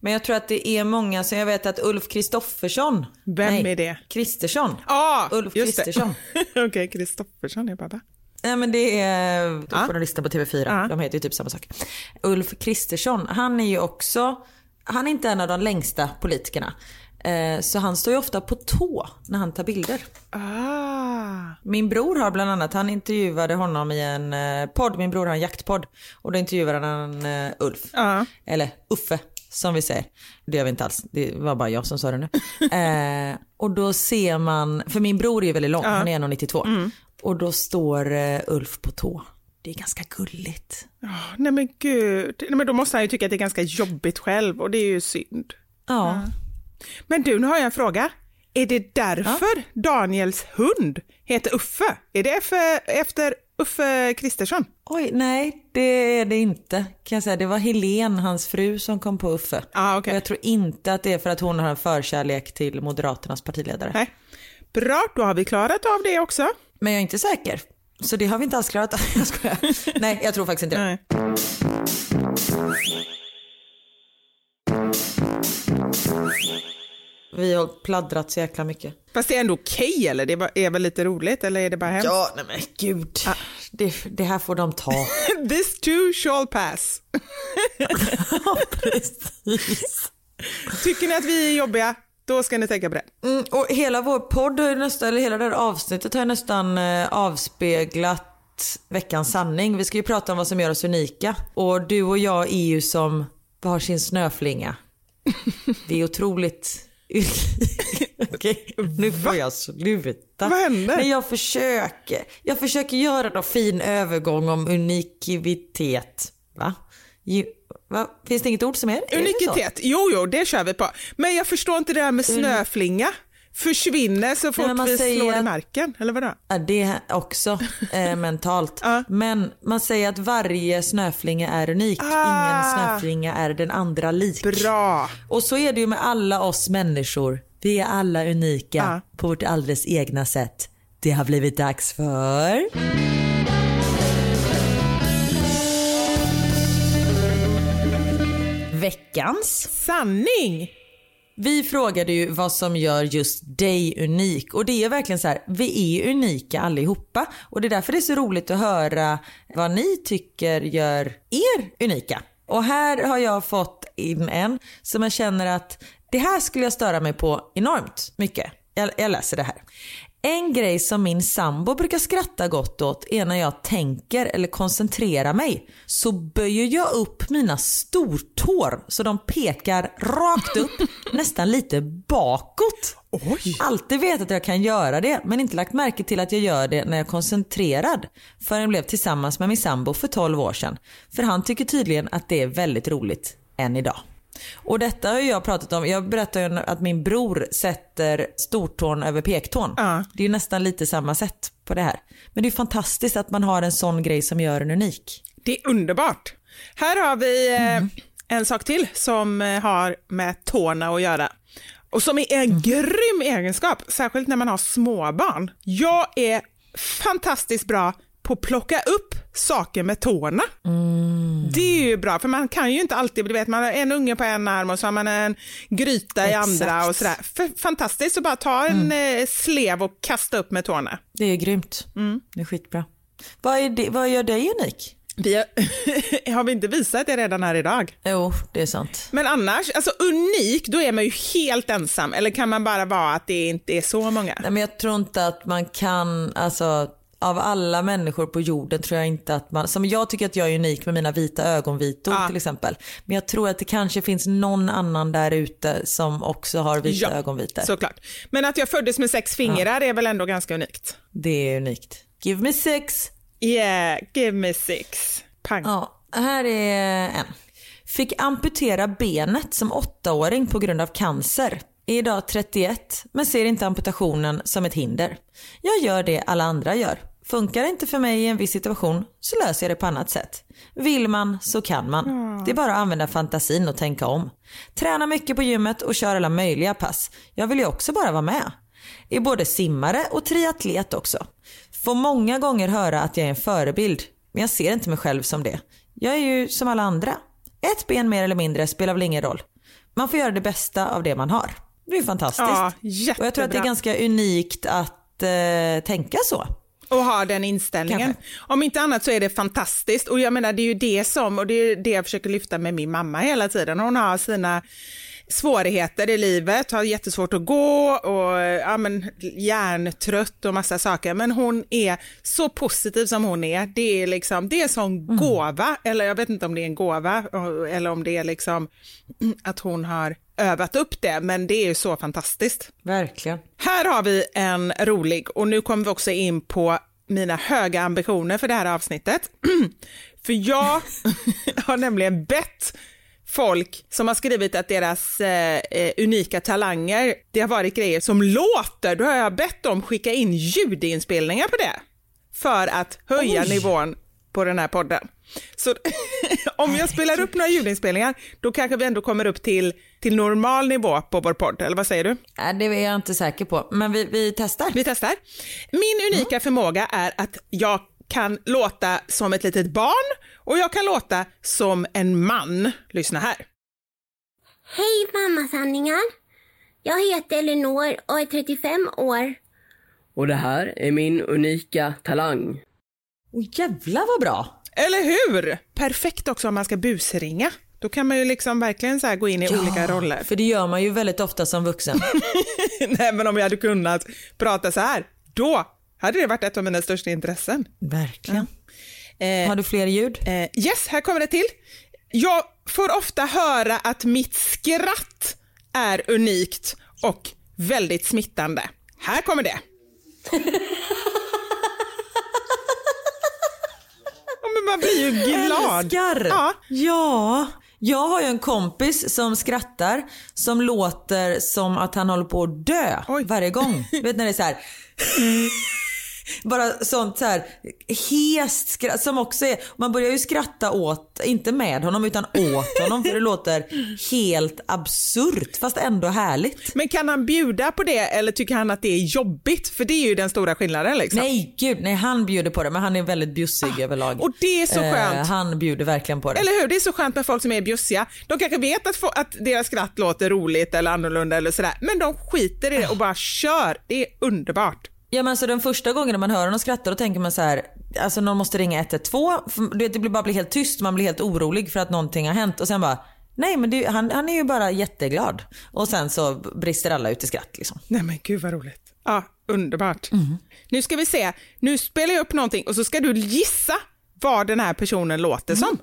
Men jag tror att det är många, så jag vet att Ulf Kristoffersson. Vem nej, är det? Kristersson. Ja, Ulf. Kristersson. Okej, Kristoffersson är pappa. Nej men det är Ja. journalisten på TV4, Ja. de heter ju typ samma sak. Ulf Kristersson, han är ju också, han är inte en av de längsta politikerna. Eh, Så han står ju ofta på tå när han tar bilder. Ah, Min bror har bland annat, han intervjuade honom i en eh, podd, min bror har en jaktpodd. Och då intervjuade han eh, Ulf. ja. Eller Uffe som vi säger. Det gör vi inte alls, det var bara jag som sa det nu. eh, och då ser man, för min bror är ju väldigt lång, han är 1,92. Och då står eh, Ulf på tå. Det är ganska gulligt. Ah, nej men gud, nej, men då måste han ju tycka att det är ganska jobbigt själv och det är ju synd. Ja. Men du, nu har jag en fråga. Är det därför Daniels hund heter Uffe? Är det efter, efter Uffe Kristersson? Oj, nej det är det inte. Kan jag säga. Det var Helen, hans fru, som kom på Uffe. Ah, okej. Och jag tror inte att det är för att hon har en förkärlek till Moderaternas partiledare. Nej. Bra, då har vi klarat av det också. Men jag är inte säker. Så det har vi inte alls klarat av. Jag skojar. Nej, jag tror faktiskt inte det. Vi har pladdrat så jäkla mycket. Fast det är ändå okej eller? Det är väl lite roligt eller är det bara hemskt? Ja, nej men gud. Det, det här får de ta. This too shall pass. Precis. Tycker ni att vi är jobbiga? Då ska ni tänka på det. Mm, och hela vår podd, har nästan, eller hela det här avsnittet har nästan eh, avspeglat veckans sanning. Vi ska ju prata om vad som gör oss unika. Och du och jag är ju som varsin snöflinga. Vi är otroligt Okej, nu får jag sluta. Vad händer? Men jag försöker. Jag försöker göra någon fin övergång om unikivitet. Va? Ju, va? Finns det inget ord som är? är det? Unikitet, jo jo det kör vi på. Men jag förstår inte det där med snöflinga. Försvinner så fort man vi slår i att- marken, eller vadå? Ja, det också eh, mentalt. Ja. Men man säger att varje snöflinga är unik. Ah. Ingen snöflinga är den andra lik. Bra. Och så är det ju med alla oss människor. Vi är alla unika Ja. på vårt alldeles egna sätt. Det har blivit dags för... Veckans Sanning! Vi frågade ju vad som gör just dig unik och det är verkligen så här, vi är unika allihopa och det är därför det är så roligt att höra vad ni tycker gör er unika. Och här har jag fått in en som jag känner att det här skulle jag störa mig på enormt mycket. Jag, jag läser det här. En grej som min sambo brukar skratta gott åt är när jag tänker eller koncentrerar mig så böjer jag upp mina stortår så de pekar rakt upp, nästan lite bakåt. Oj. Alltid vet att jag kan göra det men inte lagt märke till att jag gör det när jag är koncentrerad förrän jag blev tillsammans med min sambo för 12 år sedan. För han tycker tydligen att det är väldigt roligt än idag. Och detta har jag pratat om. Jag berättade ju att min bror sätter stortån över pektån. Ja. Det är ju nästan lite samma sätt på det här. Men det är fantastiskt att man har en sån grej som gör en unik. Det är underbart. Här har vi eh, en sak till som eh, har med tårna att göra. Och som är en grym egenskap, särskilt när man har småbarn. Jag är fantastiskt bra på att plocka upp saker med tårna. Det är ju bra, för man kan ju inte alltid, du vet man har en unge på en arm och så har man en gryta i Exakt. andra och sådär. För, fantastiskt att bara ta en eh, slev och kasta upp med tårna. Det är grymt. Mm. Det är skitbra. Vad, är det, vad gör dig unik? Vi har, har vi inte visat det redan här idag? Jo, det är sant. Men annars, alltså unik, då är man ju helt ensam. Eller kan man bara vara att det inte är så många? Nej, men jag tror inte att man kan, alltså av alla människor på jorden tror jag inte att man, som jag tycker att jag är unik med mina vita ögonvitor Ja. till exempel. Men jag tror att det kanske finns någon annan där ute som också har vita ögonvitor. såklart. Men att jag föddes med sex fingrar är väl ändå ganska unikt? Det är unikt. Give me six. Yeah, give me six. Pang. Ja, här är en. Fick amputera benet som åttaåring på grund av cancer. Är idag 31 men ser inte amputationen som ett hinder. Jag gör det alla andra gör. Funkar det inte för mig i en viss situation så löser jag det på annat sätt. Vill man så kan man. Det är bara att använda fantasin och tänka om. Tränar mycket på gymmet och kör alla möjliga pass. Jag vill ju också bara vara med. Är både simmare och triatlet också. Får många gånger höra att jag är en förebild, men jag ser inte mig själv som det. Jag är ju som alla andra. Ett ben mer eller mindre spelar väl ingen roll. Man får göra det bästa av det man har. Det är fantastiskt. Ja, och jag tror att det är jättebra. ganska unikt att eh, tänka så. och ha den inställningen. Om inte annat så är det fantastiskt och jag menar det är ju det som, och det är det jag försöker lyfta med min mamma hela tiden. Hon har sina svårigheter i livet, har jättesvårt att gå och ja, men, hjärntrött och massa saker. Men hon är så positiv som hon är. Det är liksom, det är som gåva, eller jag vet inte om det är en gåva eller om det är liksom att hon har övat upp det, men det är ju så fantastiskt. Verkligen. Här har vi en rolig och nu kommer vi också in på mina höga ambitioner för det här avsnittet. för jag har nämligen bett folk som har skrivit att deras eh, eh, unika talanger, det har varit grejer som låter. Då har jag bett dem skicka in ljudinspelningar på det för att höja Oj. nivån på den här podden. Så om jag spelar upp några ljudinspelningar, då kanske vi ändå kommer upp till, till normal nivå på vår podd, eller vad säger du? Nej, det är jag inte säker på, men vi, vi testar. Vi testar. Min unika förmåga är att jag kan låta som ett litet barn och jag kan låta som en man. Lyssna här. Hej mammasanningar! Jag heter Elinor och är 35 år. Och det här är min unika talang. Åh jävlar vad bra! Eller hur? Perfekt också om man ska busringa. Då kan man ju liksom verkligen så här gå in i olika roller. För det gör man ju väldigt ofta som vuxen. Nej, men om jag hade kunnat prata så här, då hade det varit ett av mina största intressen. Verkligen. Eh, Har du fler ljud? Eh, yes, här kommer det till. Jag får ofta höra att mitt skratt är unikt och väldigt smittande. Här kommer det. ja, men man blir ju glad. Älskar! Ja. ja. Jag har ju en kompis som skrattar som låter som att han håller på att dö varje gång. Du vet när det är så här. Bara sånt så här hest skratt som också är, man börjar ju skratta åt, inte med honom utan åt honom för det låter helt absurt fast ändå härligt. Men kan han bjuda på det eller tycker han att det är jobbigt? För det är ju den stora skillnaden. Liksom. Nej gud, nej han bjuder på det men han är väldigt bjussig överlag. Ah, Och det är så skönt. Eh, han bjuder verkligen på det. Eller hur? Det är så skönt med folk som är bjussiga. De kanske vet att, få, att deras skratt låter roligt eller annorlunda eller sådär, men de skiter i det och bara kör. Det är underbart. Ja men alltså den första gången man hör någon skratta då tänker man så här, alltså någon måste ringa 112. För Det blir bara blir helt tyst, man blir helt orolig för att någonting har hänt och sen bara Nej men det, han, han är ju bara jätteglad. Och sen så brister alla ut i skratt liksom. Nej men gud vad roligt. Ja, underbart. Nu ska vi se, nu spelar jag upp någonting och så ska du gissa vad den här personen låter som.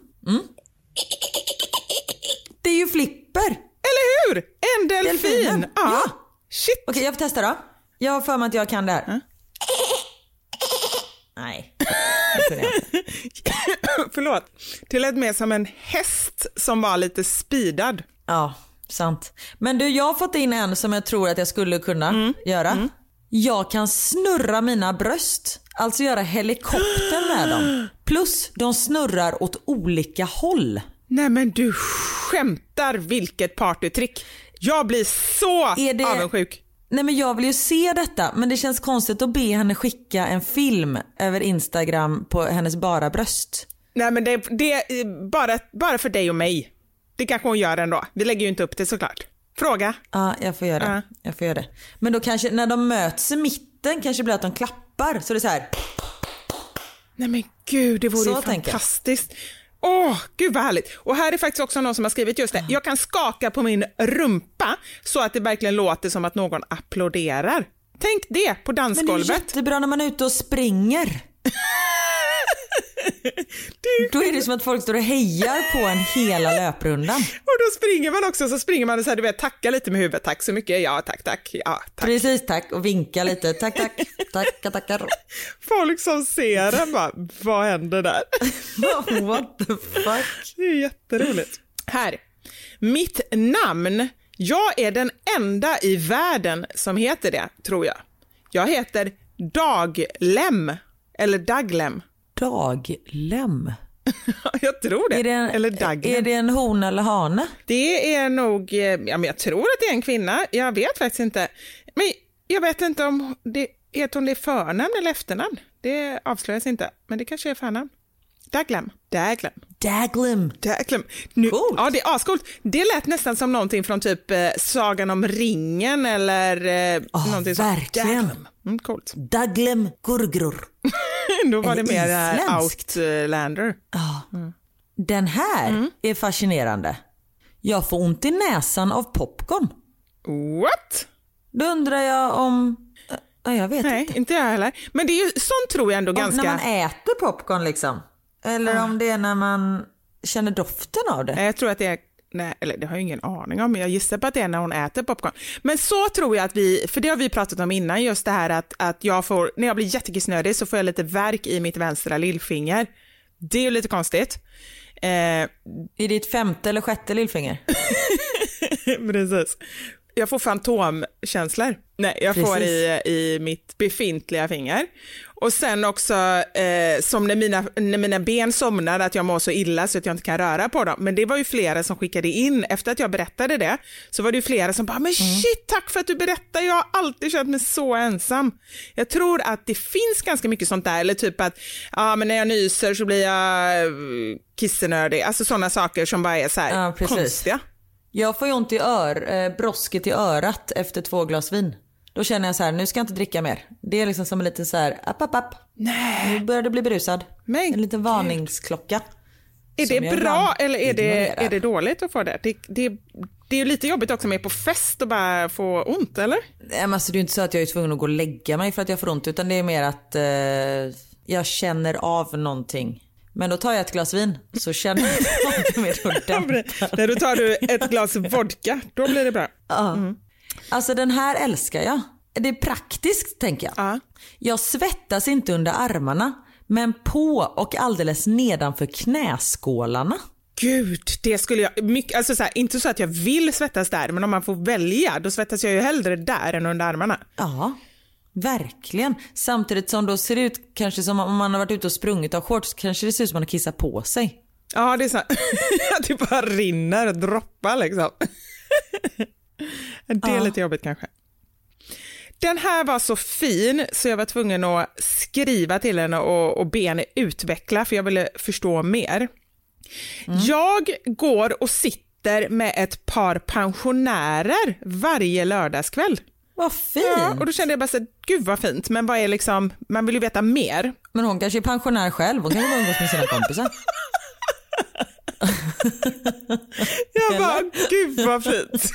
Det är ju Flipper! Eller hur? En delfin! Delfinen. Ja. Ja. Shit. Okej jag får testa då. Jag har för mig att jag kan det här. Nej. kunde jag inte. Förlåt. Det lät mer som en häst som var lite speedad. Ja, sant. Men du, jag har fått in en som jag tror att jag skulle kunna göra. Jag kan snurra mina bröst, alltså göra helikoptern med dem. Plus de snurrar åt olika håll. Nej men du skämtar vilket partytrick. Jag blir så Är det- avundsjuk. Nej men jag vill ju se detta men det känns konstigt att be henne skicka en film över Instagram på hennes bara bröst. Nej men det, det bara, bara för dig och mig. Det kanske hon gör ändå. Vi lägger ju inte upp det såklart. Fråga. Ja, jag får göra det. Ja. Jag får göra det. Men då kanske när de möts i mitten kanske det blir att de klappar så det är så här. Nej men gud, det vore Så ju fantastiskt. Åh, gud vad härligt. Och här är faktiskt också någon som har skrivit just det. Jag kan skaka på min rumpa så att det verkligen låter som att någon applåderar. Tänk det på Men det är dansgolvet. jättebra när man är ute och springer. Då är det som att folk står och hejar på en hela löprundan. Och då springer man också, så springer man och så här, du vet, tackar lite med huvudet. Tack så mycket. Ja, tack, tack. Ja, tack. Precis tack och vinka lite. Tack tack. Tackar tackar. Folk som ser en bara, vad händer där? What the fuck. Det är jätteroligt. Här. Mitt namn. Jag är den enda i världen som heter det, tror jag. Jag heter Daglem. Eller Daglem. Daglem. jag tror det. Är det, en, eller Daglem. är det en hona eller hane? Det är nog, eh, ja men jag tror att det är en kvinna. Jag vet faktiskt inte. Men jag vet inte om det, heter hon det förnamn eller efternamn? Det avslöjas inte, men det kanske är förnamn. Daglem. Daglem. Daglem. Daglem. Nu, Coolt. Ja, det är ascoolt. Det lät nästan som någonting från typ eh, Sagan om ringen eller eh, Ja, någonting sånt. verkligen. Daglem. Mm, coolt. Daglem gurgrur. Då var det mer eh, isländskt. Outlander. Den här Mm. är fascinerande. Jag får ont i näsan av popcorn. What? Då undrar jag om... Ja, jag vet Nej, inte. inte jag heller. Men det är ju, sånt tror jag ändå Om, ganska... När man äter popcorn liksom. Eller om det är när man känner doften av det. Jag tror att det är, nej, eller det har jag ingen aning om, men jag gissar på att det är när hon äter popcorn. Men så tror jag att vi, för det har vi pratat om innan, just det här att, att jag får, när jag blir jättekissnödig så får jag lite värk i mitt vänstra lillfinger. Det är ju lite konstigt. Eh, I ditt femte eller sjätte lillfinger? precis. Jag får fantomkänslor. Nej, jag får Precis. i, i mitt befintliga finger. Och sen också eh, som när mina, när mina ben somnar, att jag mår så illa så att jag inte kan röra på dem. Men det var ju flera som skickade in, efter att jag berättade det, så var det ju flera som bara, men shit, tack för att du berättar, jag har alltid känt mig så ensam. Jag tror att det finns ganska mycket sånt där, eller typ att, ja men när jag nyser så blir jag eh, kissenödig, alltså sådana saker som bara är så här Ja, precis. konstiga. Jag får ju ont i ör, eh, brosket i örat efter två glas vin. Då känner jag så här, nu ska jag inte dricka mer. Det är liksom som en liten så här, app, app, app. Nej. Nu börjar du bli berusad. Men en liten varningsklocka. Är det bra ibland eller är det, är det dåligt att få det? Det, det? det är ju lite jobbigt också med på fest och bara få ont, eller? Nej, men alltså, det är ju inte så att jag är tvungen att gå och lägga mig för att jag får ont utan det är mer att eh, jag känner av någonting. Men då tar jag ett glas vin så känner jag det mer. När du tar du ett glas vodka, då blir det bra. Ja. Alltså den här älskar jag. Det är praktiskt tänker jag. Ja. Jag svettas inte under armarna men på och alldeles nedanför knäskålarna. Gud, det skulle jag... Mycket, alltså så här, inte så att jag vill svettas där, men om man får välja, då svettas jag ju hellre där än under armarna. Ja, verkligen. Samtidigt som då ser det ut kanske som om man har varit ute och sprungit av shorts kanske det ser ut som att man har kissat på sig. Ja, det är så. Att det bara rinner och droppar liksom. Det är Ja. lite jobbigt kanske. Den här var så fin så jag var tvungen att skriva till henne och, och be henne utveckla för jag ville förstå mer. Jag går och sitter med ett par pensionärer varje lördagskväll. Vad fint. Ja, och då kände jag bara så här, gud vad fint, men vad är liksom, man vill ju veta mer. Men hon kanske är pensionär själv. Hon kanske bara umgås med sina kompisar. Jag bara, gud vad fint.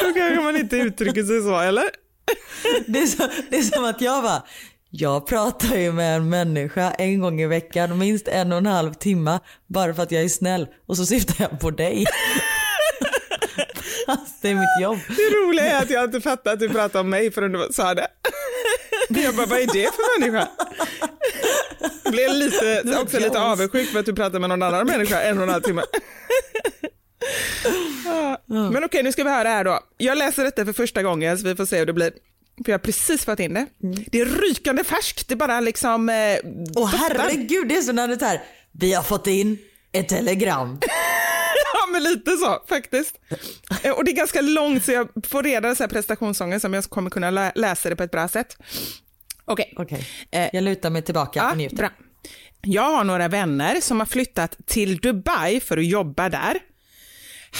Då kanske man inte uttrycker sig så, eller? Det är, så, det är som att jag bara, jag pratar ju med en människa en gång i veckan, minst en och en halv timme, bara för att jag är snäll. Och så syftar jag på dig. Fast det är mitt jobb. Det roliga är att jag inte fattade att du pratade om mig förrän du sa det. Jag bara, vad är det för människa? Jag blev lite, också lite avundsjuk för att du pratar med någon annan människa en och en halv timme. Men okej, nu ska vi höra här då. Jag läser detta för första gången så vi får se hur det blir. För jag har precis fått in det. Det är rykande färskt, det bara liksom... Eh, Åh doftar. herregud, det är så när det är här, vi har fått in ett telegram. Ja men lite så faktiskt. Eh, Och det är ganska långt så jag får redan så här prestationsångest som jag kommer kunna lä- läsa det på ett bra sätt. Okej. Okej, Eh, jag lutar mig tillbaka Ja, och njuter. bra. Jag har några vänner som har flyttat till Dubai för att jobba där.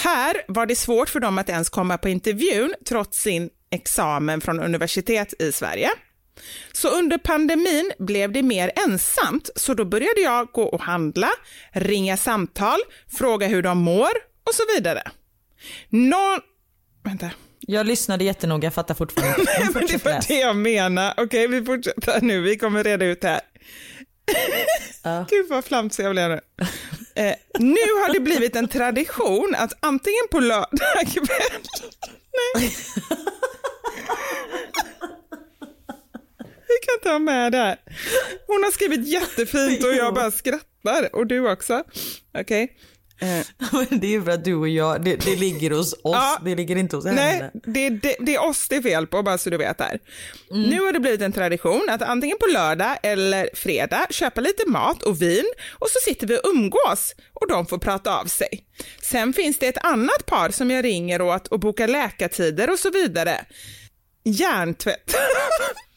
Här var det svårt för dem att ens komma på intervjun trots sin examen från universitet i Sverige. Så under pandemin blev det mer ensamt, så då började jag gå och handla, ringa samtal, fråga hur de mår och så vidare. Någon... Vänta. Jag lyssnade jättenoga, jag fattar fortfarande inte. Men det var det jag menar. Okej, vi fortsätter nu. Vi kommer reda ut det här. Gud vad flamsig jag blev nu. Eh, nu har det blivit en tradition att antingen på lördag kväll... Nej. Vi kan ha med det här. Hon har skrivit jättefint och jag bara skrattar. Och du också. Okej. Eh, Men det är ju för att du och jag, det, det ligger hos oss, Ja. det ligger inte hos henne. Nej, det, det, det är oss det är fel på, bara så du vet här. Nu har det blivit en tradition att antingen på lördag eller fredag köpa lite mat och vin och så sitter vi och umgås och de får prata av sig. Sen finns det ett annat par som jag ringer åt och bokar läkartider och så vidare. Hjärntvätt.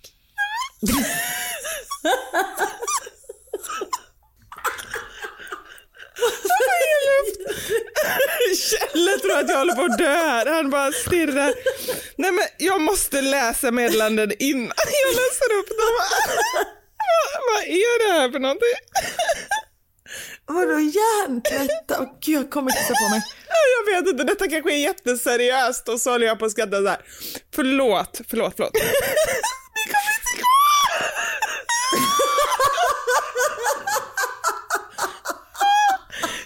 Kjelle tror att jag håller på att dö här. Han bara stirrar. Nej men jag måste läsa meddelanden innan jag läser upp dem. Vad, är det här för någonting? Vadå hjärntvätta? Åh gud jag kommer kissa på mig. Jag vet inte, detta kanske är jätteseriöst och så håller jag på att skratta så här. Förlåt, förlåt, förlåt. Det kommer inte gå.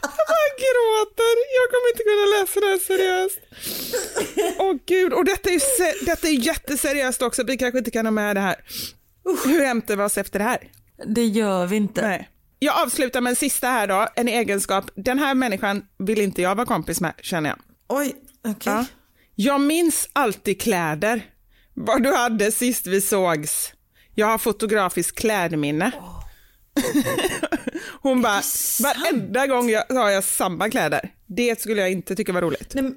Jag bara gråter. Jag kommer inte kunna läsa det här seriöst. Åh gud, och detta är, ju detta är jätteseriöst också. Vi kanske inte kan ha med det här. Hur hämtar vi oss efter det här? Det gör vi inte. Nej. Jag avslutar med en sista här då, en egenskap. Den här människan vill inte jag vara kompis med, känner jag. Oj, okej. Ja. Jag minns alltid kläder. Vad du hade sist vi sågs. Jag har fotografiskt klädminne. Hon bara, varenda gång jag, har jag samma kläder. Det skulle jag inte tycka var roligt. Nej,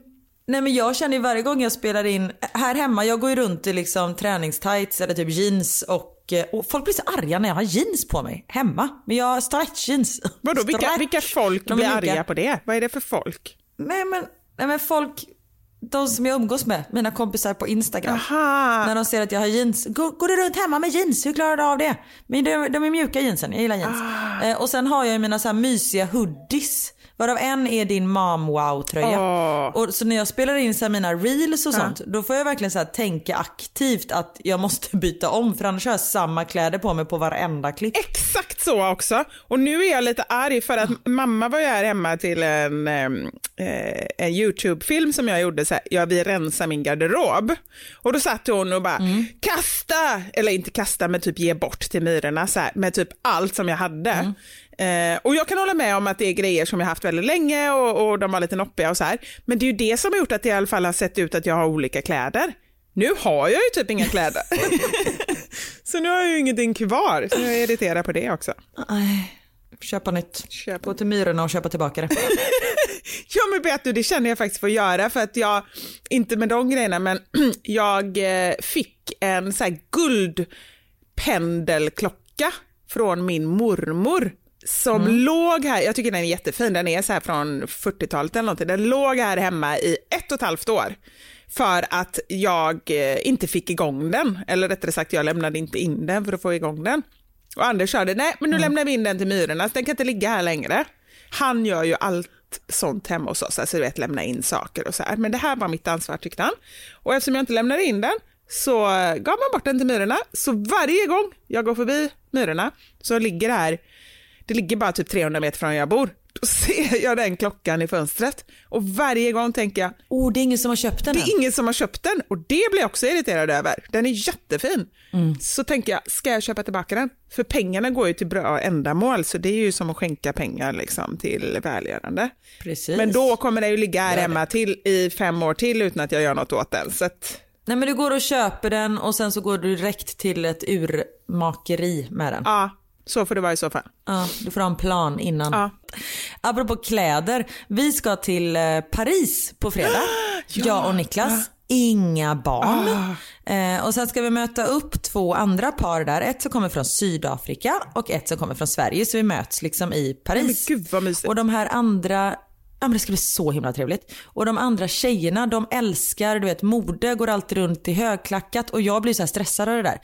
nej men jag känner ju varje gång jag spelar in, här hemma, jag går ju runt i liksom träningstights eller typ jeans och, eh, och folk blir så arga när jag har jeans på mig hemma. Men jag har stretch jeans. Vadå, vilka, vilka folk De blir arga på det? Vad är det för folk? Nej men, nej men folk, de som jag umgås med, mina kompisar på Instagram. Aha. När de ser att jag har jeans. Går, går du runt hemma med jeans? Hur klarar du av det? Men de, de är mjuka jeansen, jag gillar jeans. Ah. Eh, och sen har jag mina så här mysiga hoodies. Varav en är din mom wow tröja. Och så när jag spelar in så mina reels och sånt, då får jag verkligen så tänka aktivt att jag måste byta om för annars har jag samma kläder på mig på varenda klipp. Exakt så också. Och nu är jag lite arg för att mamma var ju här hemma till en, em, eh, en YouTube-film som jag gjorde, så här, ja, vi rensar min garderob. Och då satt hon och bara, kasta, eller inte kasta, men typ ge bort till myrorna, så här, med typ allt som jag hade. Eh, och jag kan hålla med om att det är grejer som jag haft väldigt länge och, och de var lite noppiga och så här. Men det är ju det som har gjort att det i alla fall har sett ut att jag har olika kläder. Nu har jag ju typ inga kläder. så nu har jag ju ingenting kvar, så jag är irriterad på det också. Köpa nytt. Köp. Gå till Myrorna och köpa tillbaka det. Ja men vet du, det känner jag faktiskt för att göra för att jag, inte med de grejerna, men jag eh, fick en så här guldpendelklocka från min mormor som låg här, jag tycker den är jättefin, den är så här från 40-talet eller någonting, den låg här hemma i ett och ett halvt år för att jag eh, inte fick igång den, eller rättare sagt jag lämnade inte in den för att få igång den. Och Anders det, nej men nu lämnar vi in den till myrorna, så den kan inte ligga här längre. Han gör ju allt sånt hemma hos oss, alltså du vet lämna in saker och så här. Men det här var mitt ansvar tyckte han. Och eftersom jag inte lämnade in den så gav man bort den till myrorna. Så varje gång jag går förbi myrorna så ligger det här, det ligger bara typ 300 meter från där jag bor. Då ser jag den klockan i fönstret och varje gång tänker jag, Oh, det är ingen som har köpt den det än. är ingen som har köpt den och det blir jag också irriterad över. Den är jättefin. Så tänker jag, ska jag köpa tillbaka den? För pengarna går ju till bra ändamål, så det är ju som att skänka pengar liksom till välgörande. Precis. Men då kommer det ju ligga här hemma till i fem år till utan att jag gör något åt den. Så att, Nej men du går och köper den och sen så går du direkt till ett urmakeri med den. ja, så får det vara i så fall. Ja, du får ha en plan innan. Ja. Apropå kläder, vi ska till eh, Paris på fredag. Jag och Niklas. Inga barn. Eh, och sen ska vi möta upp två andra par där. Ett som kommer från Sydafrika och ett som kommer från Sverige. Så vi möts liksom i Paris. Men gud vad mysigt. Och de här andra Ja men det ska bli så himla trevligt. Och de andra tjejerna de älskar, du vet mode går alltid runt i högklackat och jag blir så här stressad av det där.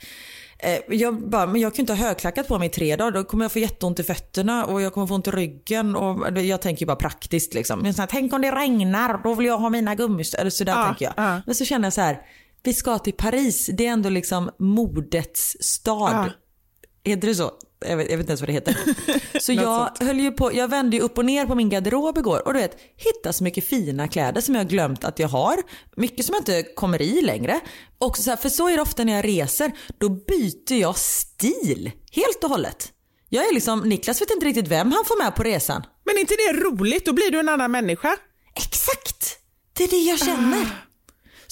Eh, Jag bara, men jag kan ju inte ha högklackat på mig i tre dagar. Då kommer jag få jätteont i fötterna och jag kommer få ont i ryggen. Och jag tänker ju bara praktiskt liksom. Men här, Tänk om det regnar, då vill jag ha mina gummistövlar. Så där Ja, tänker jag. ja. Men så känner jag så här, vi ska till Paris. Det är ändå liksom modets stad. Ja. Heter det så? Jag vet, jag vet inte ens vad det heter. Så jag höll ju på, jag vände ju upp och ner på min garderob igår och du vet, hittade så mycket fina kläder som jag glömt att jag har. Mycket som jag inte kommer i längre. Och så här, för så är det ofta när jag reser, då byter jag stil helt och hållet. Jag är liksom, Niklas vet inte riktigt vem han får med på resan. Men är inte det roligt? Då blir du en annan människa. Exakt! Det är det jag känner.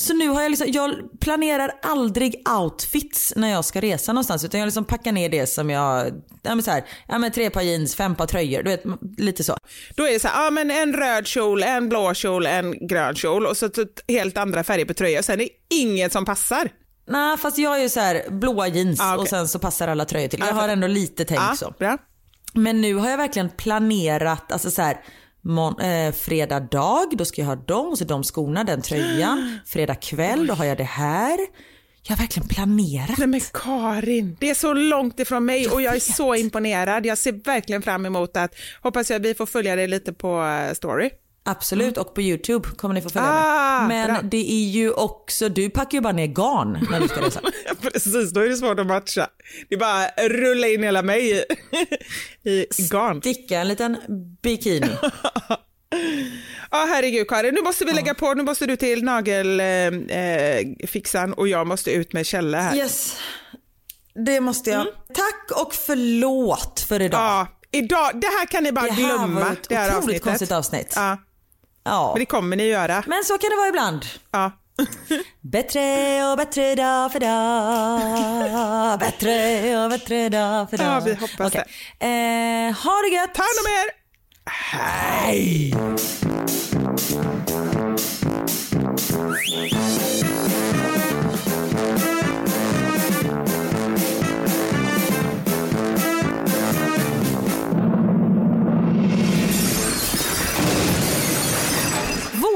Så nu har jag liksom, jag planerar aldrig outfits när jag ska resa någonstans utan jag liksom packar ner det som jag, ja men så här, ja men tre par jeans, fem par tröjor, du vet lite så. Då är det så här, ja men en röd kjol, en blå kjol, en grön kjol och så helt andra färger på tröjor. Sen är det inget som passar. Nej fast jag har ju så här blåa jeans Ah, okej. och sen så passar alla tröjor till. Jag Ah, har ändå lite tänk Ja, så. bra. Men nu har jag verkligen planerat, alltså så här, mon- eh, fredag dag, då ska jag ha dem, och så de skorna, den tröjan. Fredag kväll, då har jag det här. Jag har verkligen planerat. Nej men Karin, det är så långt ifrån mig och jag är så imponerad. Jag ser verkligen fram emot att, hoppas jag vi får följa dig lite på eh, story. Absolut och på Youtube kommer ni få följa Ah, med. Men bra. det är ju också, du packar ju bara ner garn när du ska resa. Precis, då är det svårt att matcha. Det är bara att rulla in hela mig i, garn. Sticka en liten bikini. Ja herregud Karin, nu måste vi lägga på, nu måste du till nagelfixan eh, fixan och jag måste ut med Kjelle här. Yes, det måste jag. Tack och förlåt för idag. Ja, idag, det här kan ni bara det här glömma. var ett det här otroligt avsnittet. konstigt avsnitt. Ja, men det kommer ni göra. Men så kan det vara ibland. Ja. Bättre och bättre dag för dag. Bättre och bättre dag för dag. Ja, vi hoppas Okej. Eh, ha det gött. Ta hand om er! Hej!